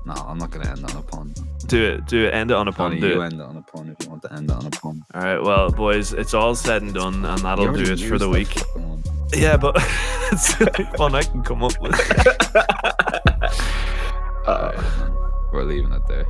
no, I'm not gonna end on a pun. do it. Do it. End it on a pun. Funny, Do you it. end it on a pun if you want to end it on a pun. All right. Well, boys, it's all said and done, and that'll do it for the week. that fucking one. Yeah, but it's the only one I can come up with. Uh, Alright, man. We're leaving it there.